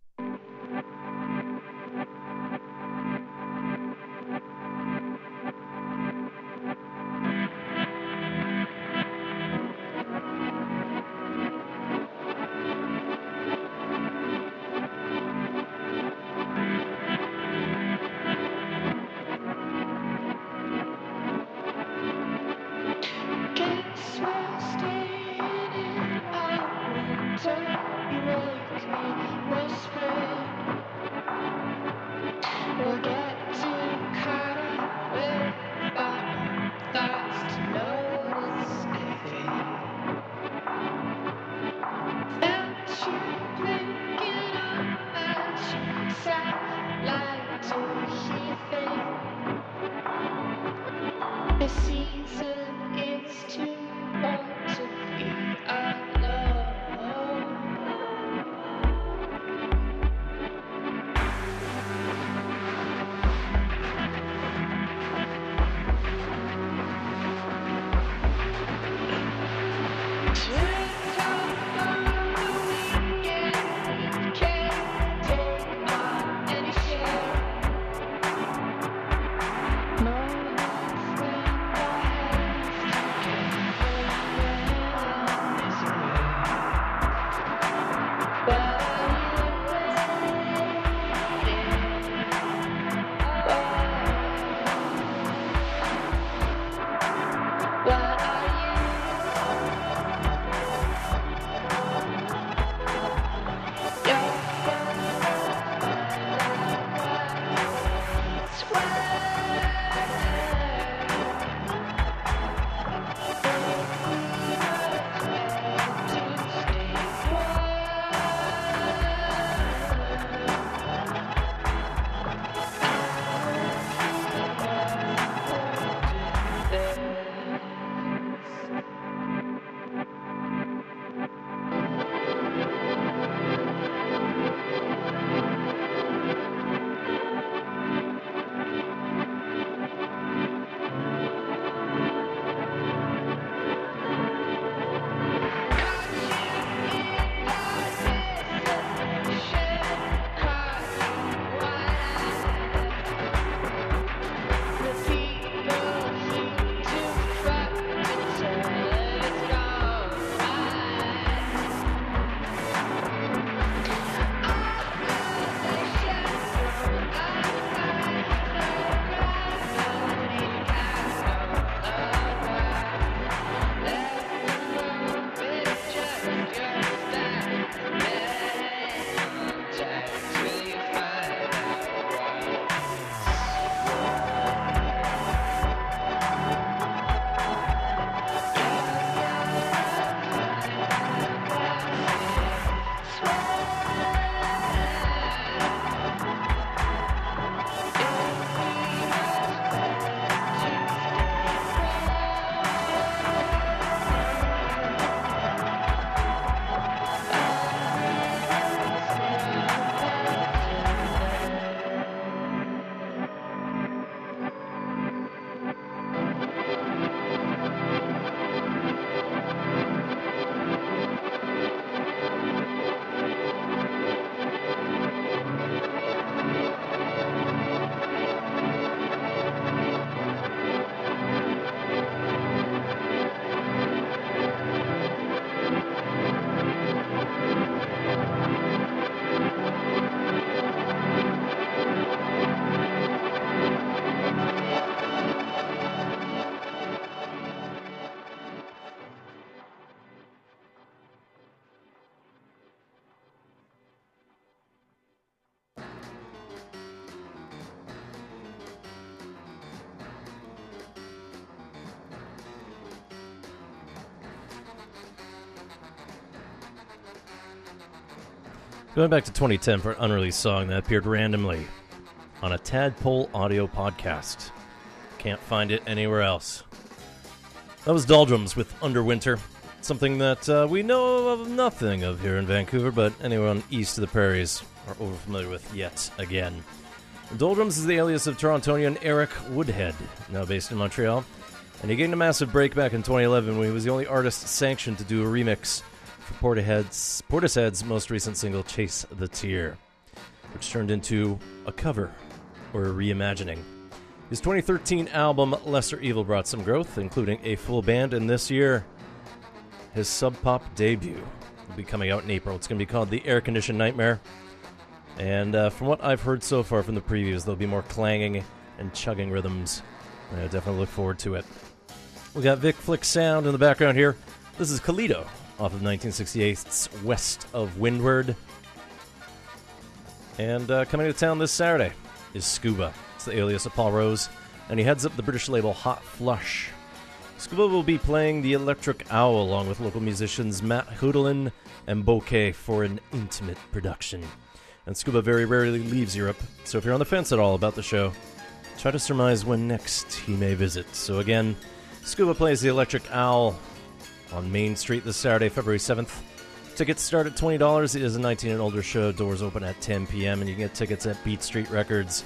se Going back to 2010 for an unreleased song that appeared randomly on a Tadpole audio podcast. Can't find it anywhere else. That was Doldrums with Underwinter, something that uh, we know of nothing of here in Vancouver, but anyone east of the prairies are overfamiliar with yet again. Doldrums is the alias of Torontonian Airick Woodhead, now based in Montreal, and he gained a massive break back in 2011 when he was the only artist sanctioned to do a remix for Portishead's, Portishead's most recent single, Chase the Tear, which turned into a cover or a reimagining. His 2013 album, Lesser Evil, brought some growth, including a full band, and this year, his Sub Pop debut will be coming out in April. It's going to be called The Air Conditioned Nightmare. And uh, from what I've heard so far from the previews, there'll be more clanging and chugging rhythms. I definitely look forward to it. We got Vic Flick Sound in the background here. This is Calido off of 1968's West of Windward. And uh, coming to town this Saturday is Scuba. It's the alias of Paul Rose, and he heads up the British label Hot Flush. Scuba will be playing the Electric Owl along with local musicians Matt Houdelin and Bouquet for an intimate production. And Scuba very rarely leaves Europe, so if you're on the fence at all about the show, try to surmise when next he may visit. So again, Scuba plays the Electric Owl on Main Street this Saturday, February 7th. Tickets start at $20. It is a 19 and older show. Doors open at 10 p.m. and you can get tickets at Beat Street Records,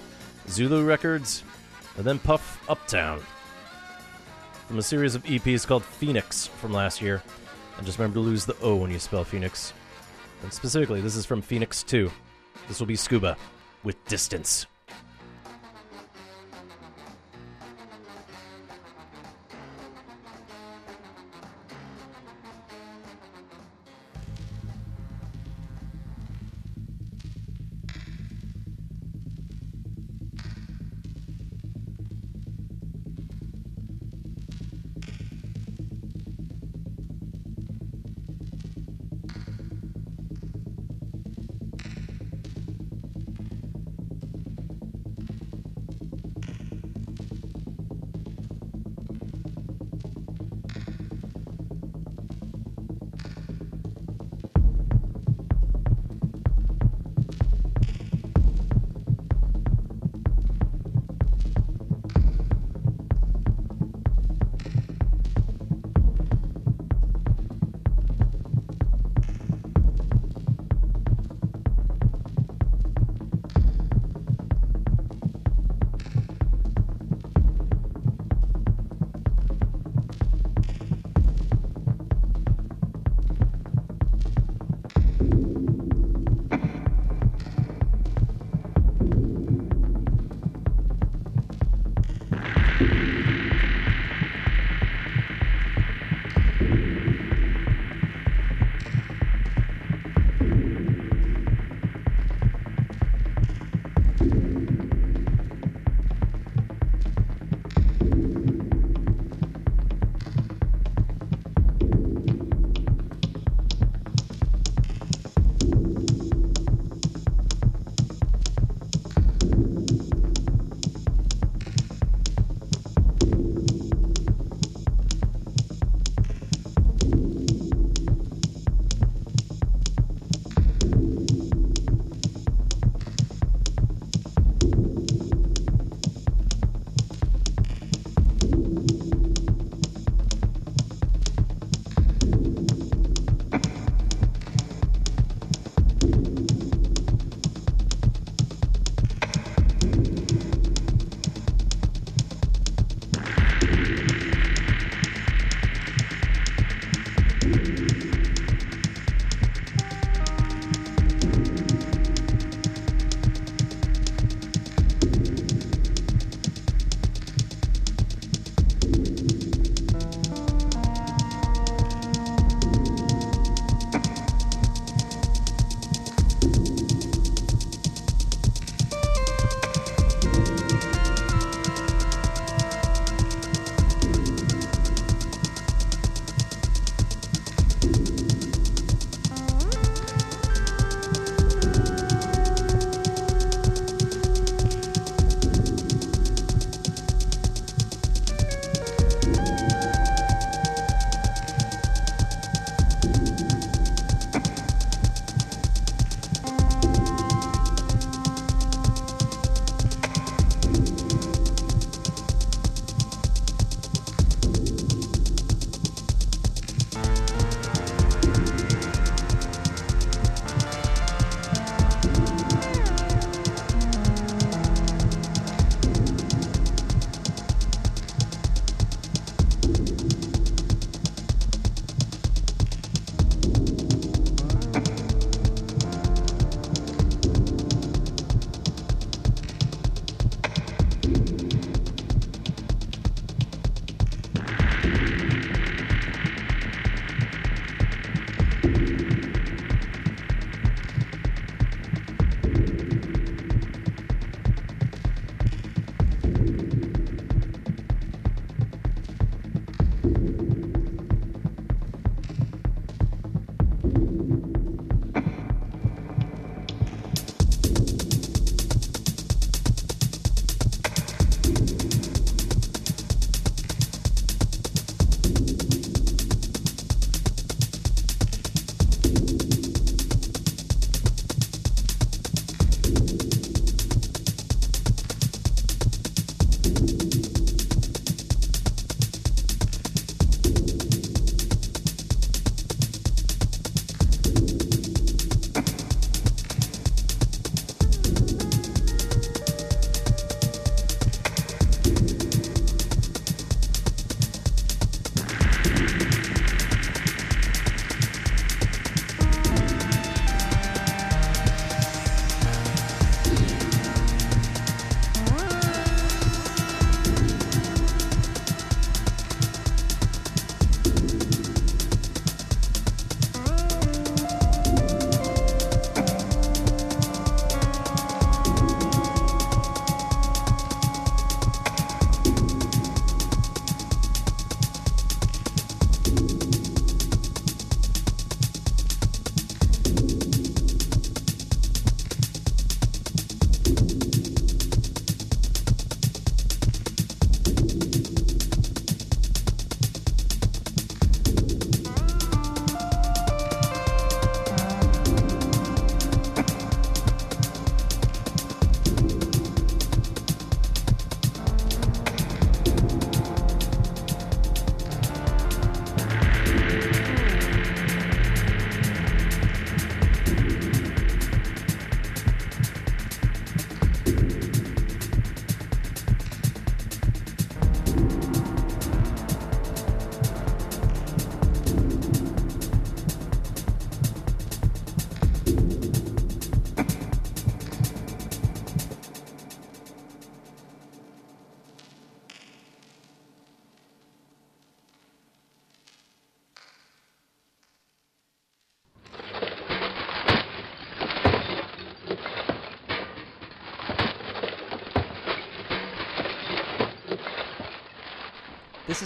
Zulu Records, and then Puff Uptown. From a series of EPs called Phoenix from last year, And just remember to lose the O when you spell Phoenix. And specifically, this is from Phoenix 2. This will be Scuba with Distance.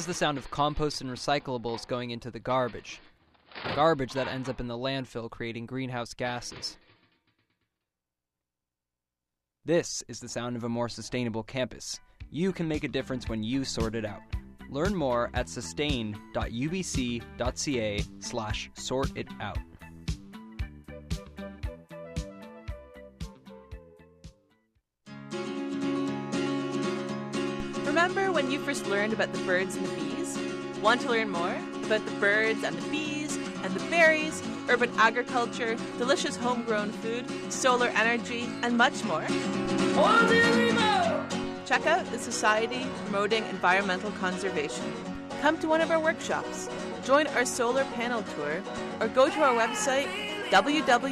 Is the sound of compost and recyclables going into the garbage. Garbage that ends up in the landfill creating greenhouse gases. This is the sound of a more sustainable campus. You can make a difference when you sort it out. Learn more at sustain.ubc.ca slash sort it out. Remember when you first learned about the birds and the bees? Want to learn more about the birds and the bees and the berries, urban agriculture, delicious homegrown food, solar energy, and much more? Check out the Society Promoting Environmental Conservation. Come to one of our workshops, join our solar panel tour, or go to our website www.spec.bc.ca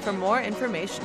for more information.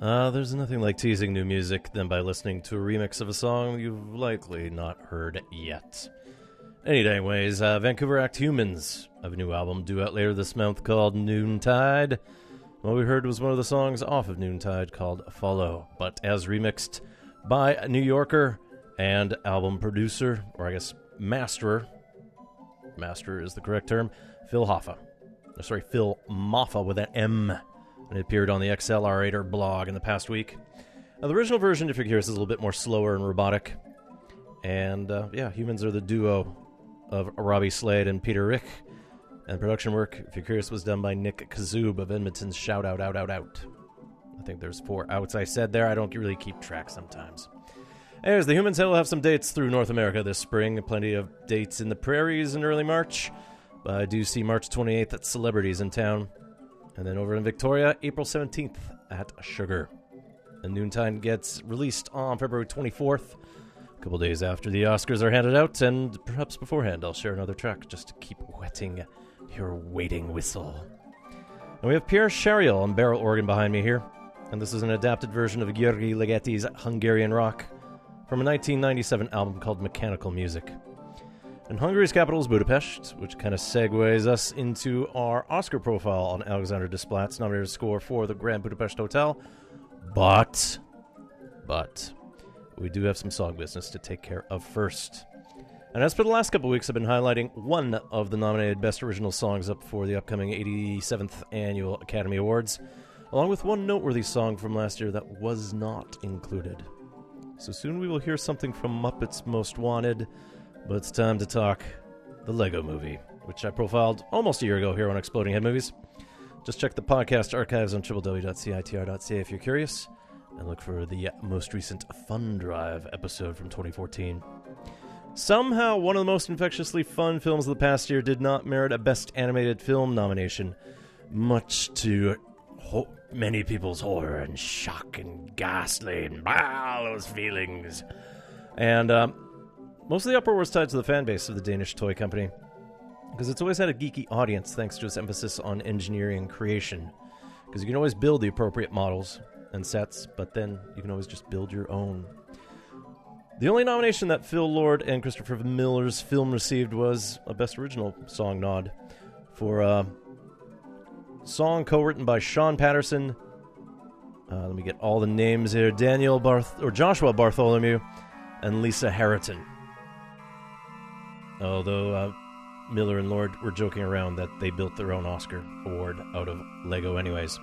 Uh, there's nothing like teasing new music than by listening to a remix of a song you've likely not heard yet. Anyways, uh, Vancouver Act Humans have a new album due out later this month called Noontide. What we heard was one of the songs off of Noontide called Follow, but as remixed by a New Yorker and album producer, or I guess masterer, master is the correct term, Phil Hoffa. Or, sorry, Phil Moffa with an M. And it appeared on the XLR8R blog in the past week. Now, the original version, if you're curious, is a little bit more slower and robotic. And uh, yeah, humans are the duo of Robbie Slade and Peter Ricq. And production work, if you're curious, was done by Nik Kozub of Edmonton's Shout Out Out Out Out. I think there's four outs I said there. I don't really keep track sometimes. Anyways, the humans will have some dates through North America this spring. Plenty of dates in the prairies in early March. But I do see March 28th at Celebrities in town. And then over in Victoria, April 17th at Sugar. And Noontime gets released on February 24th, a couple days after the Oscars are handed out, and perhaps beforehand I'll share another track just to keep wetting your waiting whistle. And we have Pierre Charial on barrel organ behind me here, and this is an adapted version of György Ligeti's Hungarian Rock from a 1997 album called Mechanical Music. And Hungary's capital is Budapest, which kind of segues us into our Oscar profile on Alexandre Desplat's nominated score for the Grand Budapest Hotel. But, but, we do have some song business to take care of first. And as for the last couple weeks, I've been highlighting one of the nominated Best Original Songs up for the upcoming 87th Annual Academy Awards, along with one noteworthy song from last year that was not included. So soon we will hear something from Muppets Most Wanted, but it's time to talk the Lego Movie, which I profiled almost a year ago here on Exploding Head Movies. Just check the podcast archives on www.citr.ca if you're curious, and look for the most recent Fun Drive episode from 2014. Somehow, one of the most infectiously fun films of the past year did not merit a Best Animated Film nomination, much to ho- many people's horror and shock and ghastly and all those feelings. And um, most of the uproar was tied to the fan base of the Danish toy company, because it's always had a geeky audience thanks to its emphasis on engineering and creation. Because you can always build the appropriate models and sets, but then you can always just build your own. The only nomination that Phil Lord and Christopher Miller's film received was a Best Original Song nod for a song co-written by Shawn Patterson. Uh, let me get all the names here: Daniel Barth or Joshua Bartholomew and Lisa Harriton. Although uh, Miller and Lord were joking around that they built their own Oscar award out of Lego, anyways.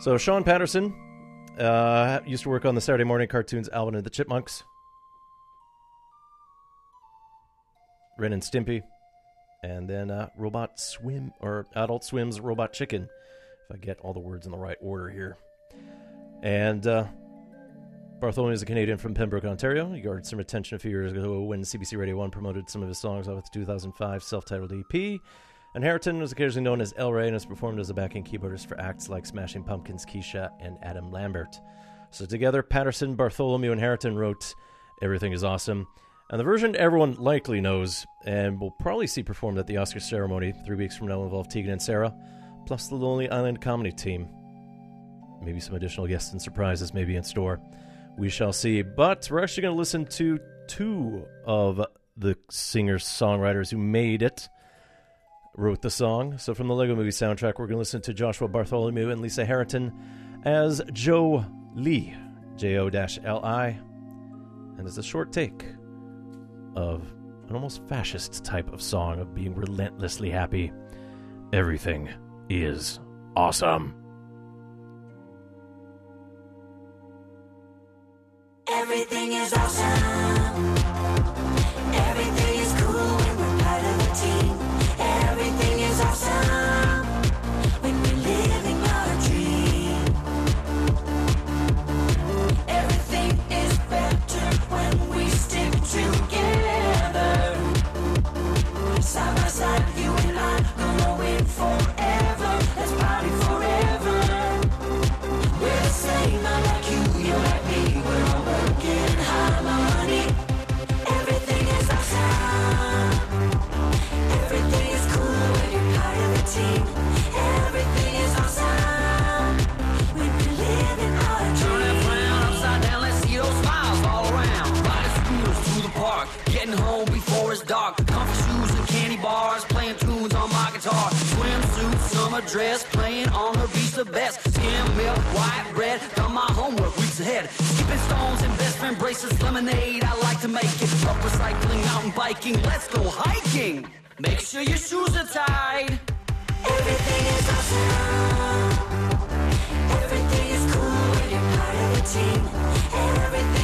So Shawn Patterson uh, used to work on the Saturday morning cartoons Alvin and the Chipmunks, Ren and Stimpy, and then uh, Robot Swim or Adult Swim's Robot Chicken, if I get all the words in the right order here. And uh, Bartholomew is a Canadian from Pembroke, Ontario. He garnered some attention a few years ago when CBC Radio 1 promoted some of his songs off its 2005 self titled EP. And Harriton was occasionally known as El Rey and has performed as a backing keyboardist for acts like Smashing Pumpkins, Keisha, and Adam Lambert. So together, Patterson, Bartholomew, and Harriton wrote Everything is Awesome. And the version everyone likely knows and will probably see performed at the Oscar ceremony three weeks from now will involve Tegan and Sara, plus the Lonely Island comedy team. Maybe some additional guests and surprises may be in store. We shall see. But we're actually going to listen to two of the singer songwriters who made it, wrote the song. So from the Lego Movie soundtrack, we're going to listen to Joshua Bartholomew and Lisa Harriton as Joe Lee, J O L I. And it's a short take of an almost fascist type of song of being relentlessly happy. Everything is awesome. Everything is awesome. dark. Comfy shoes and candy bars, playing tunes on my guitar. Swimsuit, summer dress, playing on her beach the best. Skim milk, white bread, done my homework weeks ahead. Skipping stones investment braces, lemonade, I like to make it. Up recycling, mountain biking, let's go hiking. Make sure your shoes are tied. Everything is awesome. Everything is cool when you're part of a team. Everything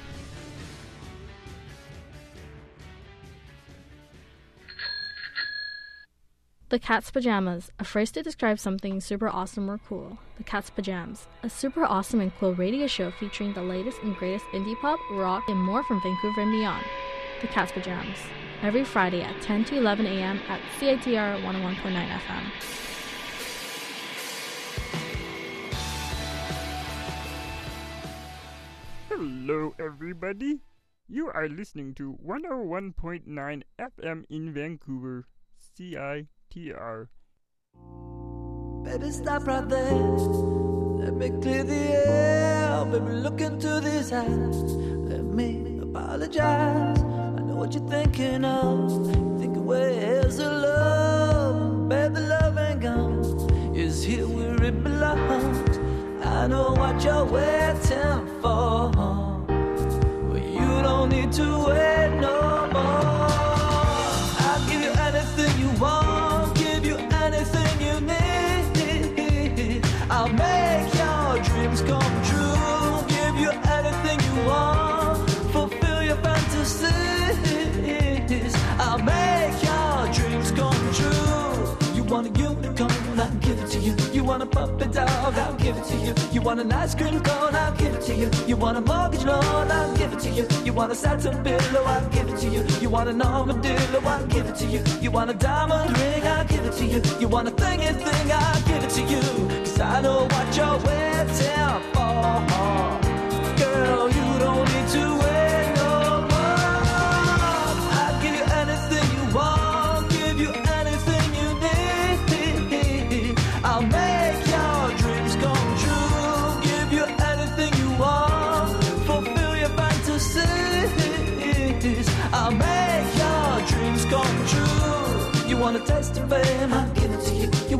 The Cat's Pajamas, a phrase to describe something super awesome or cool. The Cat's Pajamas, a super awesome and cool radio show featuring the latest and greatest indie pop, rock, and more from Vancouver and beyond. The Cat's Pajamas, every Friday at 10 to 11 a.m. at CITR 101.9 FM. Hello, everybody. You are listening to 101.9 FM in Vancouver, CITR. Baby, stop right there. Let me clear the air. Baby, look into these eyes. Let me apologize. I know what you're thinking of. Thinking, where's the love? Baby, love ain't gone. It's here where it belongs. I know what you're waiting for. But you don't need to wait no want a puppy dog, I'll give it to you. You want an ice cream cone, I'll give it to you. You want a mortgage loan, I'll give it to you. You want a satin pillow, I'll give it to you. You want an armadillo, I'll give it to you. You want a diamond ring, I'll give it to you. You want a thingy thing, I'll give it to you. Cause I know what you're waiting for. Oh, oh. Girl, you don't need to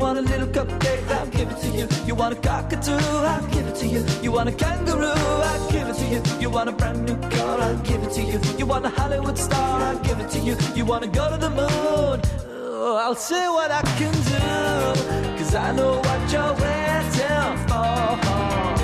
want a little cupcake, I'll give it to you. You want a cockatoo, I'll give it to you. You want a kangaroo, I'll give it to you. You want a brand new car, I'll give it to you. You want a Hollywood star, I'll give it to you. You want to go to the moon, oh, I'll see what I can do. Cause I know what you're waiting for.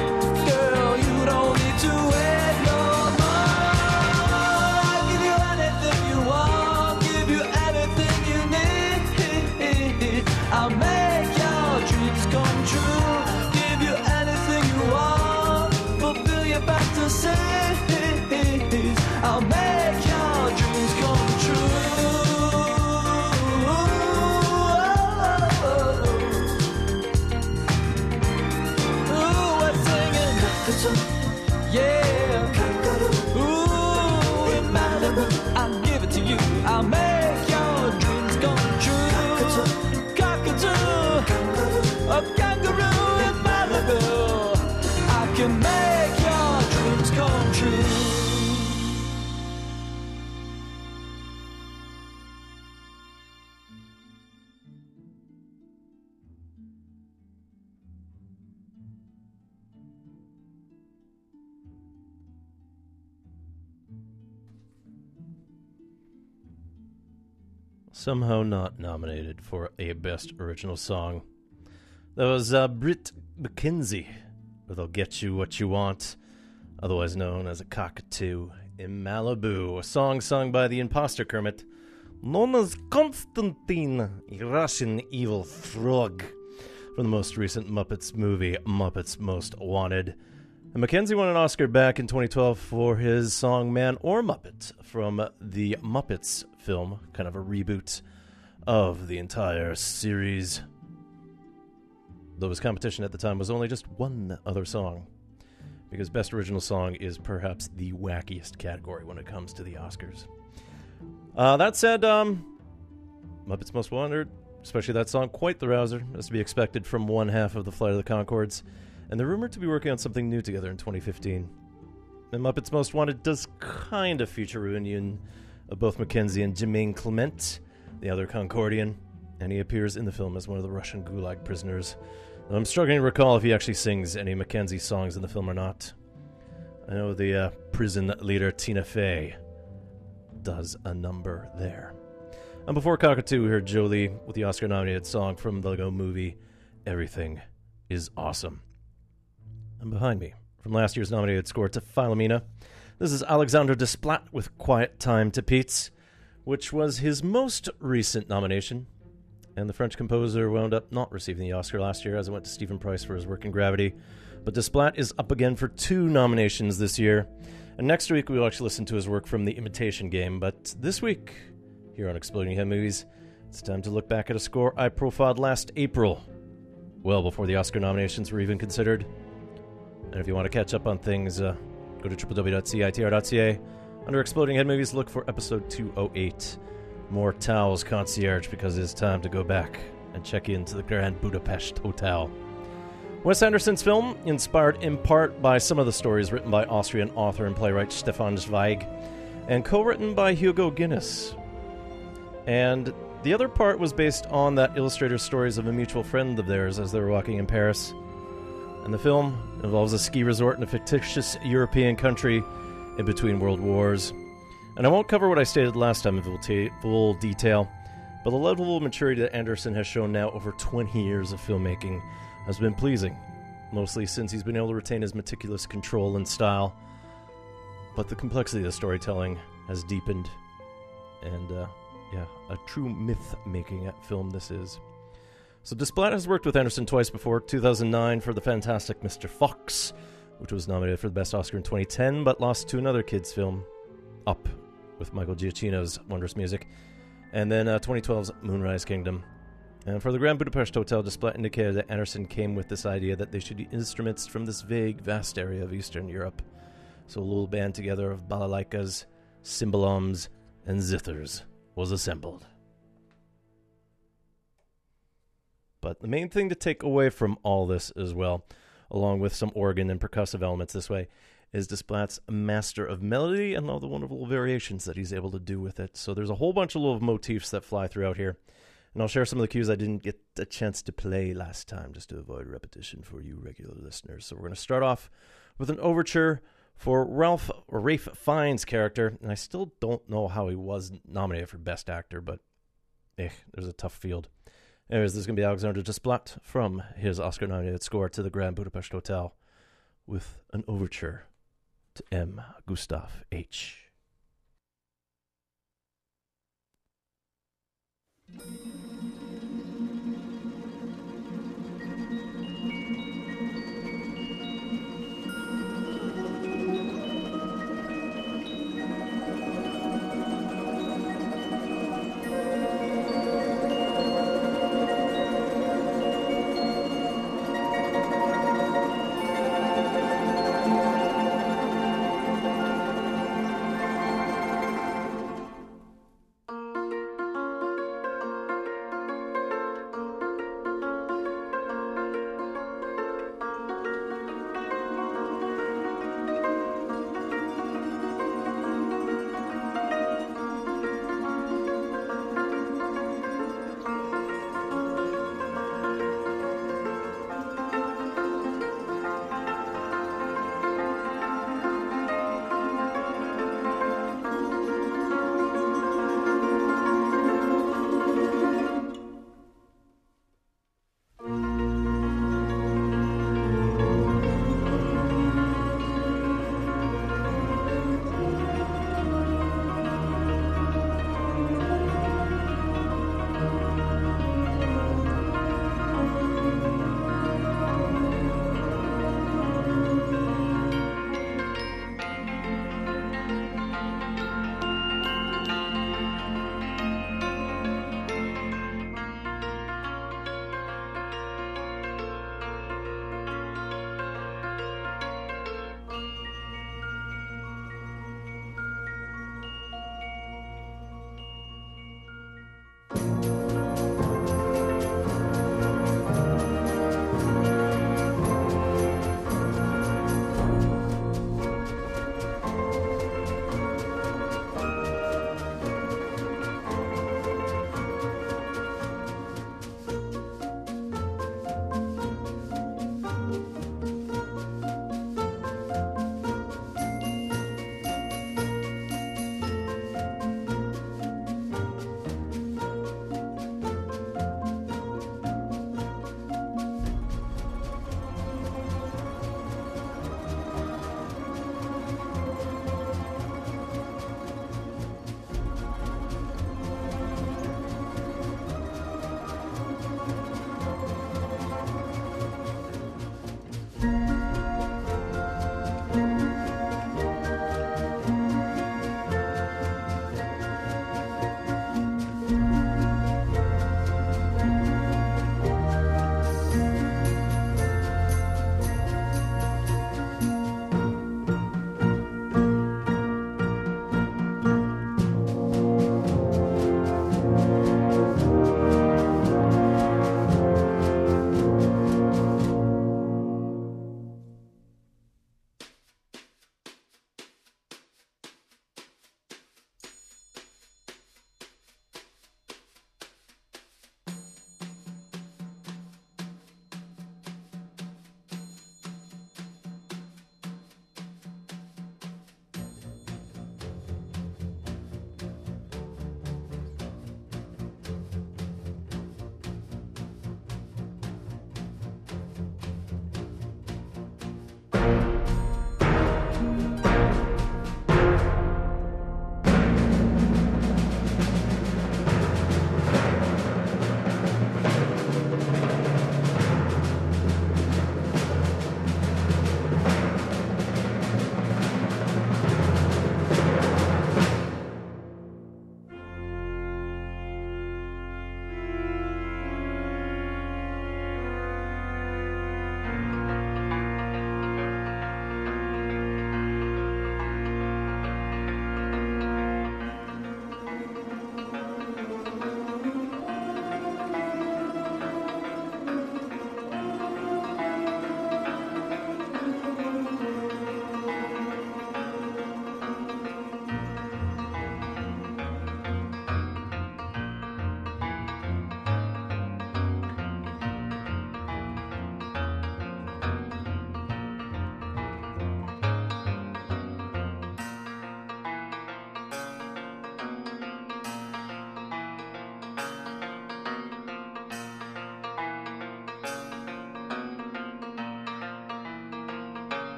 Somehow not nominated for a Best Original Song. That was uh, Bret McKenzie with I'll Get You What You Want, otherwise known as a cockatoo in Malibu, a song sung by the imposter Kermit, known as Constantine, a Russian evil frog, from the most recent Muppets movie, Muppets Most Wanted. And won an Oscar back in 2012 for his song Man or Muppet from the Muppets film, kind of a reboot of the entire series. Though his competition at the time was only just one other song, because Best Original Song is perhaps the wackiest category when it comes to the Oscars. Uh, that said, um, Muppets Most Wanted, especially that song, quite the rouser, as to be expected from one half of the Flight of the Conchords, and they're rumored to be working on something new together in 2015. And Muppets Most Wanted does kind of feature reunion of both McKenzie and Jermaine Clement, the other Concordian, and he appears in the film as one of the Russian Gulag prisoners. I'm struggling to recall if he actually sings any McKenzie songs in the film or not. I know the uh, prison leader Tina Fey does a number there. And before Cockatoo, we heard JoLi with the Oscar nominated song from the Lego movie Everything is Awesome. And behind me, from last year's nominated score to Philomena, this is Alexandre Desplat with Quiet Time to Pete's, which was his most recent nomination. And the French composer wound up not receiving the Oscar last year as it went to Steven Price for his work in Gravity. But Desplat is up again for two nominations this year. And next week we'll actually listen to his work from The Imitation Game. But this week, here on Exploding Head Movies, it's time to look back at a score I profiled last April, well before the Oscar nominations were even considered. And if you want to catch up on things, uh, go to www.citr.ca. Under Exploding Head Movies, look for episode 208. More Towels Concierge because it's time to go back and check into the Grand Budapest Hotel. Wes Anderson's film, inspired in part by some of the stories written by Austrian author and playwright Stefan Zweig, and co written by Hugo Guinness. And the other part was based on that illustrator's stories of a mutual friend of theirs as they were walking in Paris. And the film involves a ski resort in a fictitious European country in between world wars. And I won't cover what I stated last time in full, detail, but the level of maturity that Anderson has shown now over 20 years of filmmaking has been pleasing, mostly since he's been able to retain his meticulous control and style. But the complexity of the storytelling has deepened, and uh, yeah, a true myth making film this is. So Desplat has worked with Anderson twice before 2009 for the fantastic Mr. Fox, which was nominated for the Best Oscar in 2010, but lost to another kids' film, Up, with Michael Giacchino's wondrous music, and then uh, 2012's Moonrise Kingdom. And for the Grand Budapest Hotel, Desplat indicated that Anderson came with this idea that they should use instruments from this vague, vast area of Eastern Europe. So a little band together of balalaikas, cymbaloms, and zithers was assembled. But the main thing to take away from all this as well, along with some organ and percussive elements this way, is Desplat's master of melody and all the wonderful variations that he's able to do with it. So there's a whole bunch of little motifs that fly throughout here. And I'll share some of the cues I didn't get a chance to play last time just to avoid repetition for you regular listeners. So we're going to start off with an overture for Ralph Rafe Fiennes' character, and I still don't know how he was nominated for Best Actor, but eh, there's a tough field. Anyways, this is going to be Alexandre Desplat from his Oscar nominated score to the Grand Budapest Hotel with an overture to M. Gustav H.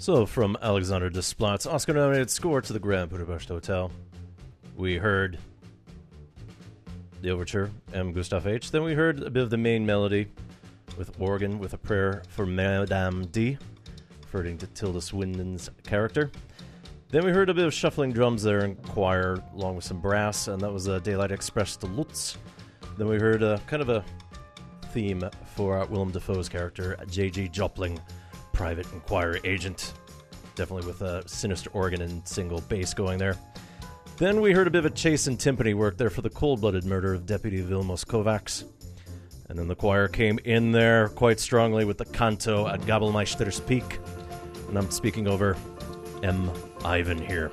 So, from Alexandre Desplat's Oscar nominated score to the Grand Budapest Hotel, we heard the overture, M. Gustav H. Then we heard a bit of the main melody with organ with a prayer for Madame D, referring to Tilda Swinton's character. Then we heard a bit of shuffling drums there in choir, along with some brass, and that was uh, Daylight Express to Lutz. Then we heard uh, kind of a theme for uh, Willem Dafoe's character, J.G. Jopling, private inquiry agent. Definitely with a sinister organ and single bass going there. Then we heard a bit of a chase and timpani work there for the cold blooded murder of Deputy Vilmos Kovacs. And then the choir came in there quite strongly with the canto at Gabelmeister's Peak. And I'm speaking over M. Ivan here.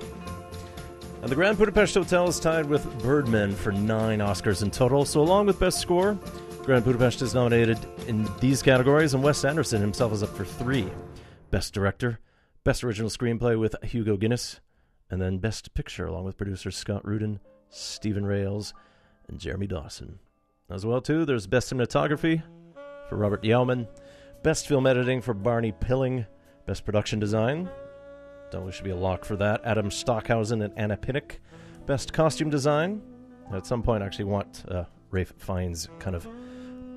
And the Grand Budapest Hotel is tied with Birdman for nine Oscars in total. So, along with Best Score, Grand Budapest is nominated in these categories, and Wes Anderson himself is up for three Best Director, Best Original Screenplay with Hugo Guinness, and then Best Picture, along with producers Scott Rudin, Steven Rales, and Jeremy Dawson. As well, too, there's Best Cinematography for Robert Yeoman, Best Film Editing for Barney Pilling, Best Production Design, Don't we should be a lock for that, Adam Stockhausen and Anna Pinnock, Best Costume Design. At some point, I actually want uh, Rafe Fiennes' kind of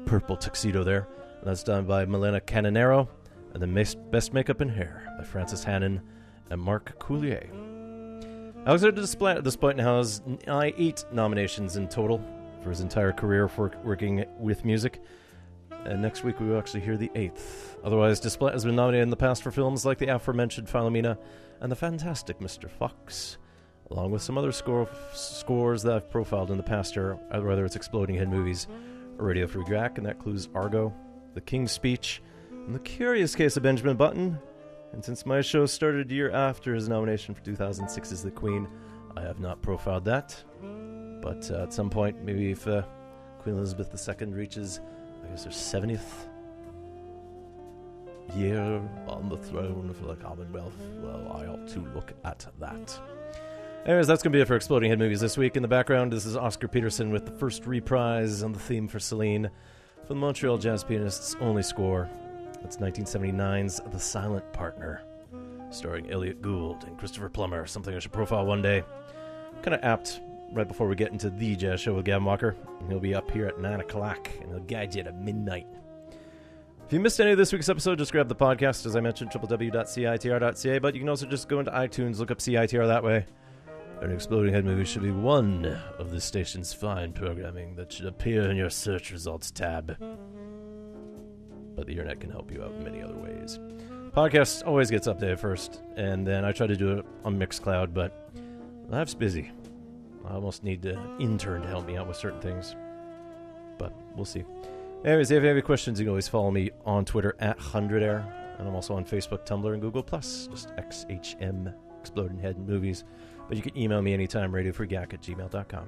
purple tuxedo there. And that's done by Milena Canonero, and Mas- Best Makeup and Hair by Frances Hannon and Mark Coulier. Alexandre Desplat, now has eight nominations in total for his entire career for working with music. And next week we will actually hear the eighth. Otherwise, Desplat has been nominated in the past for films like the aforementioned Philomena and the fantastic Mr. Fox, along with some other score, scores that I've profiled in the past uh, whether it's Exploding Head Movies or Radio Free Jack, and that includes Argo, The King's Speech, and The Curious Case of Benjamin Button. And since my show started a year after his nomination for 2006 as The Queen, I have not profiled that. But uh, at some point, maybe if uh, Queen Elizabeth II reaches, I guess, her 70th year on the throne for the Commonwealth, well, I ought to look at that. Anyways, that's going to be it for Exploding Head Movies this week. In the background, this is Oscar Peterson with the first reprise on the theme for Celine from the Montreal Jazz Pianist's only score. That's 1979's The Silent Partner, starring Elliott Gould and Christopher Plummer, something I should profile one day. Kind of apt right before we get into the jazz show with Gavin Walker. He'll be up here at 9 o'clock, and he'll guide you to midnight. If you missed any of this week's episode, just grab the podcast, as I mentioned, www.citr.ca, but you can also just go into iTunes, look up CITR that way. An Exploding Head movie should be one of the station's fine programming that should appear in your search results tab. But the internet can help you out in many other ways. Podcast always gets updated first, and then I try to do it on Mixcloud, but life's busy. I almost need an intern to help me out with certain things. But we'll see. Anyways, if you have any questions, you can always follow me on Twitter at 100air. And I'm also on Facebook, Tumblr, and Google. Plus, Just XHM, Exploding Head Movies. But you can email me anytime, radiofreegak at gmail.com.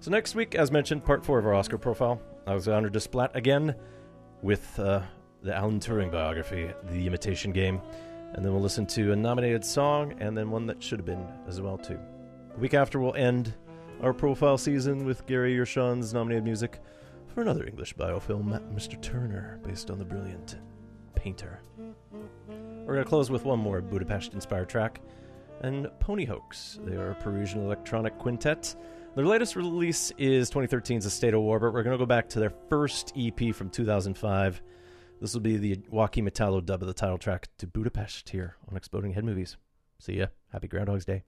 So next week, as mentioned, part four of our Oscar profile. Alexandre Desplat again with uh, the Alan Turing biography, The Imitation Game. And then we'll listen to a nominated song and then one that should have been as well, too. The week after, we'll end our profile season with Gary Yershon's nominated music for another English biofilm, Mr. Turner, based on the brilliant painter. We're going to close with one more Budapest inspired track, and Poni Hoax. They are a Parisian electronic quintet. Their latest release is 2013's A State of War, but we're going to go back to their first EP from 2005. This will be the Joaquin Metallo dub of the title track to Budapest here on Exploding Head Movies. See ya. Happy Groundhog's Day.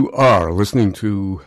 You are listening to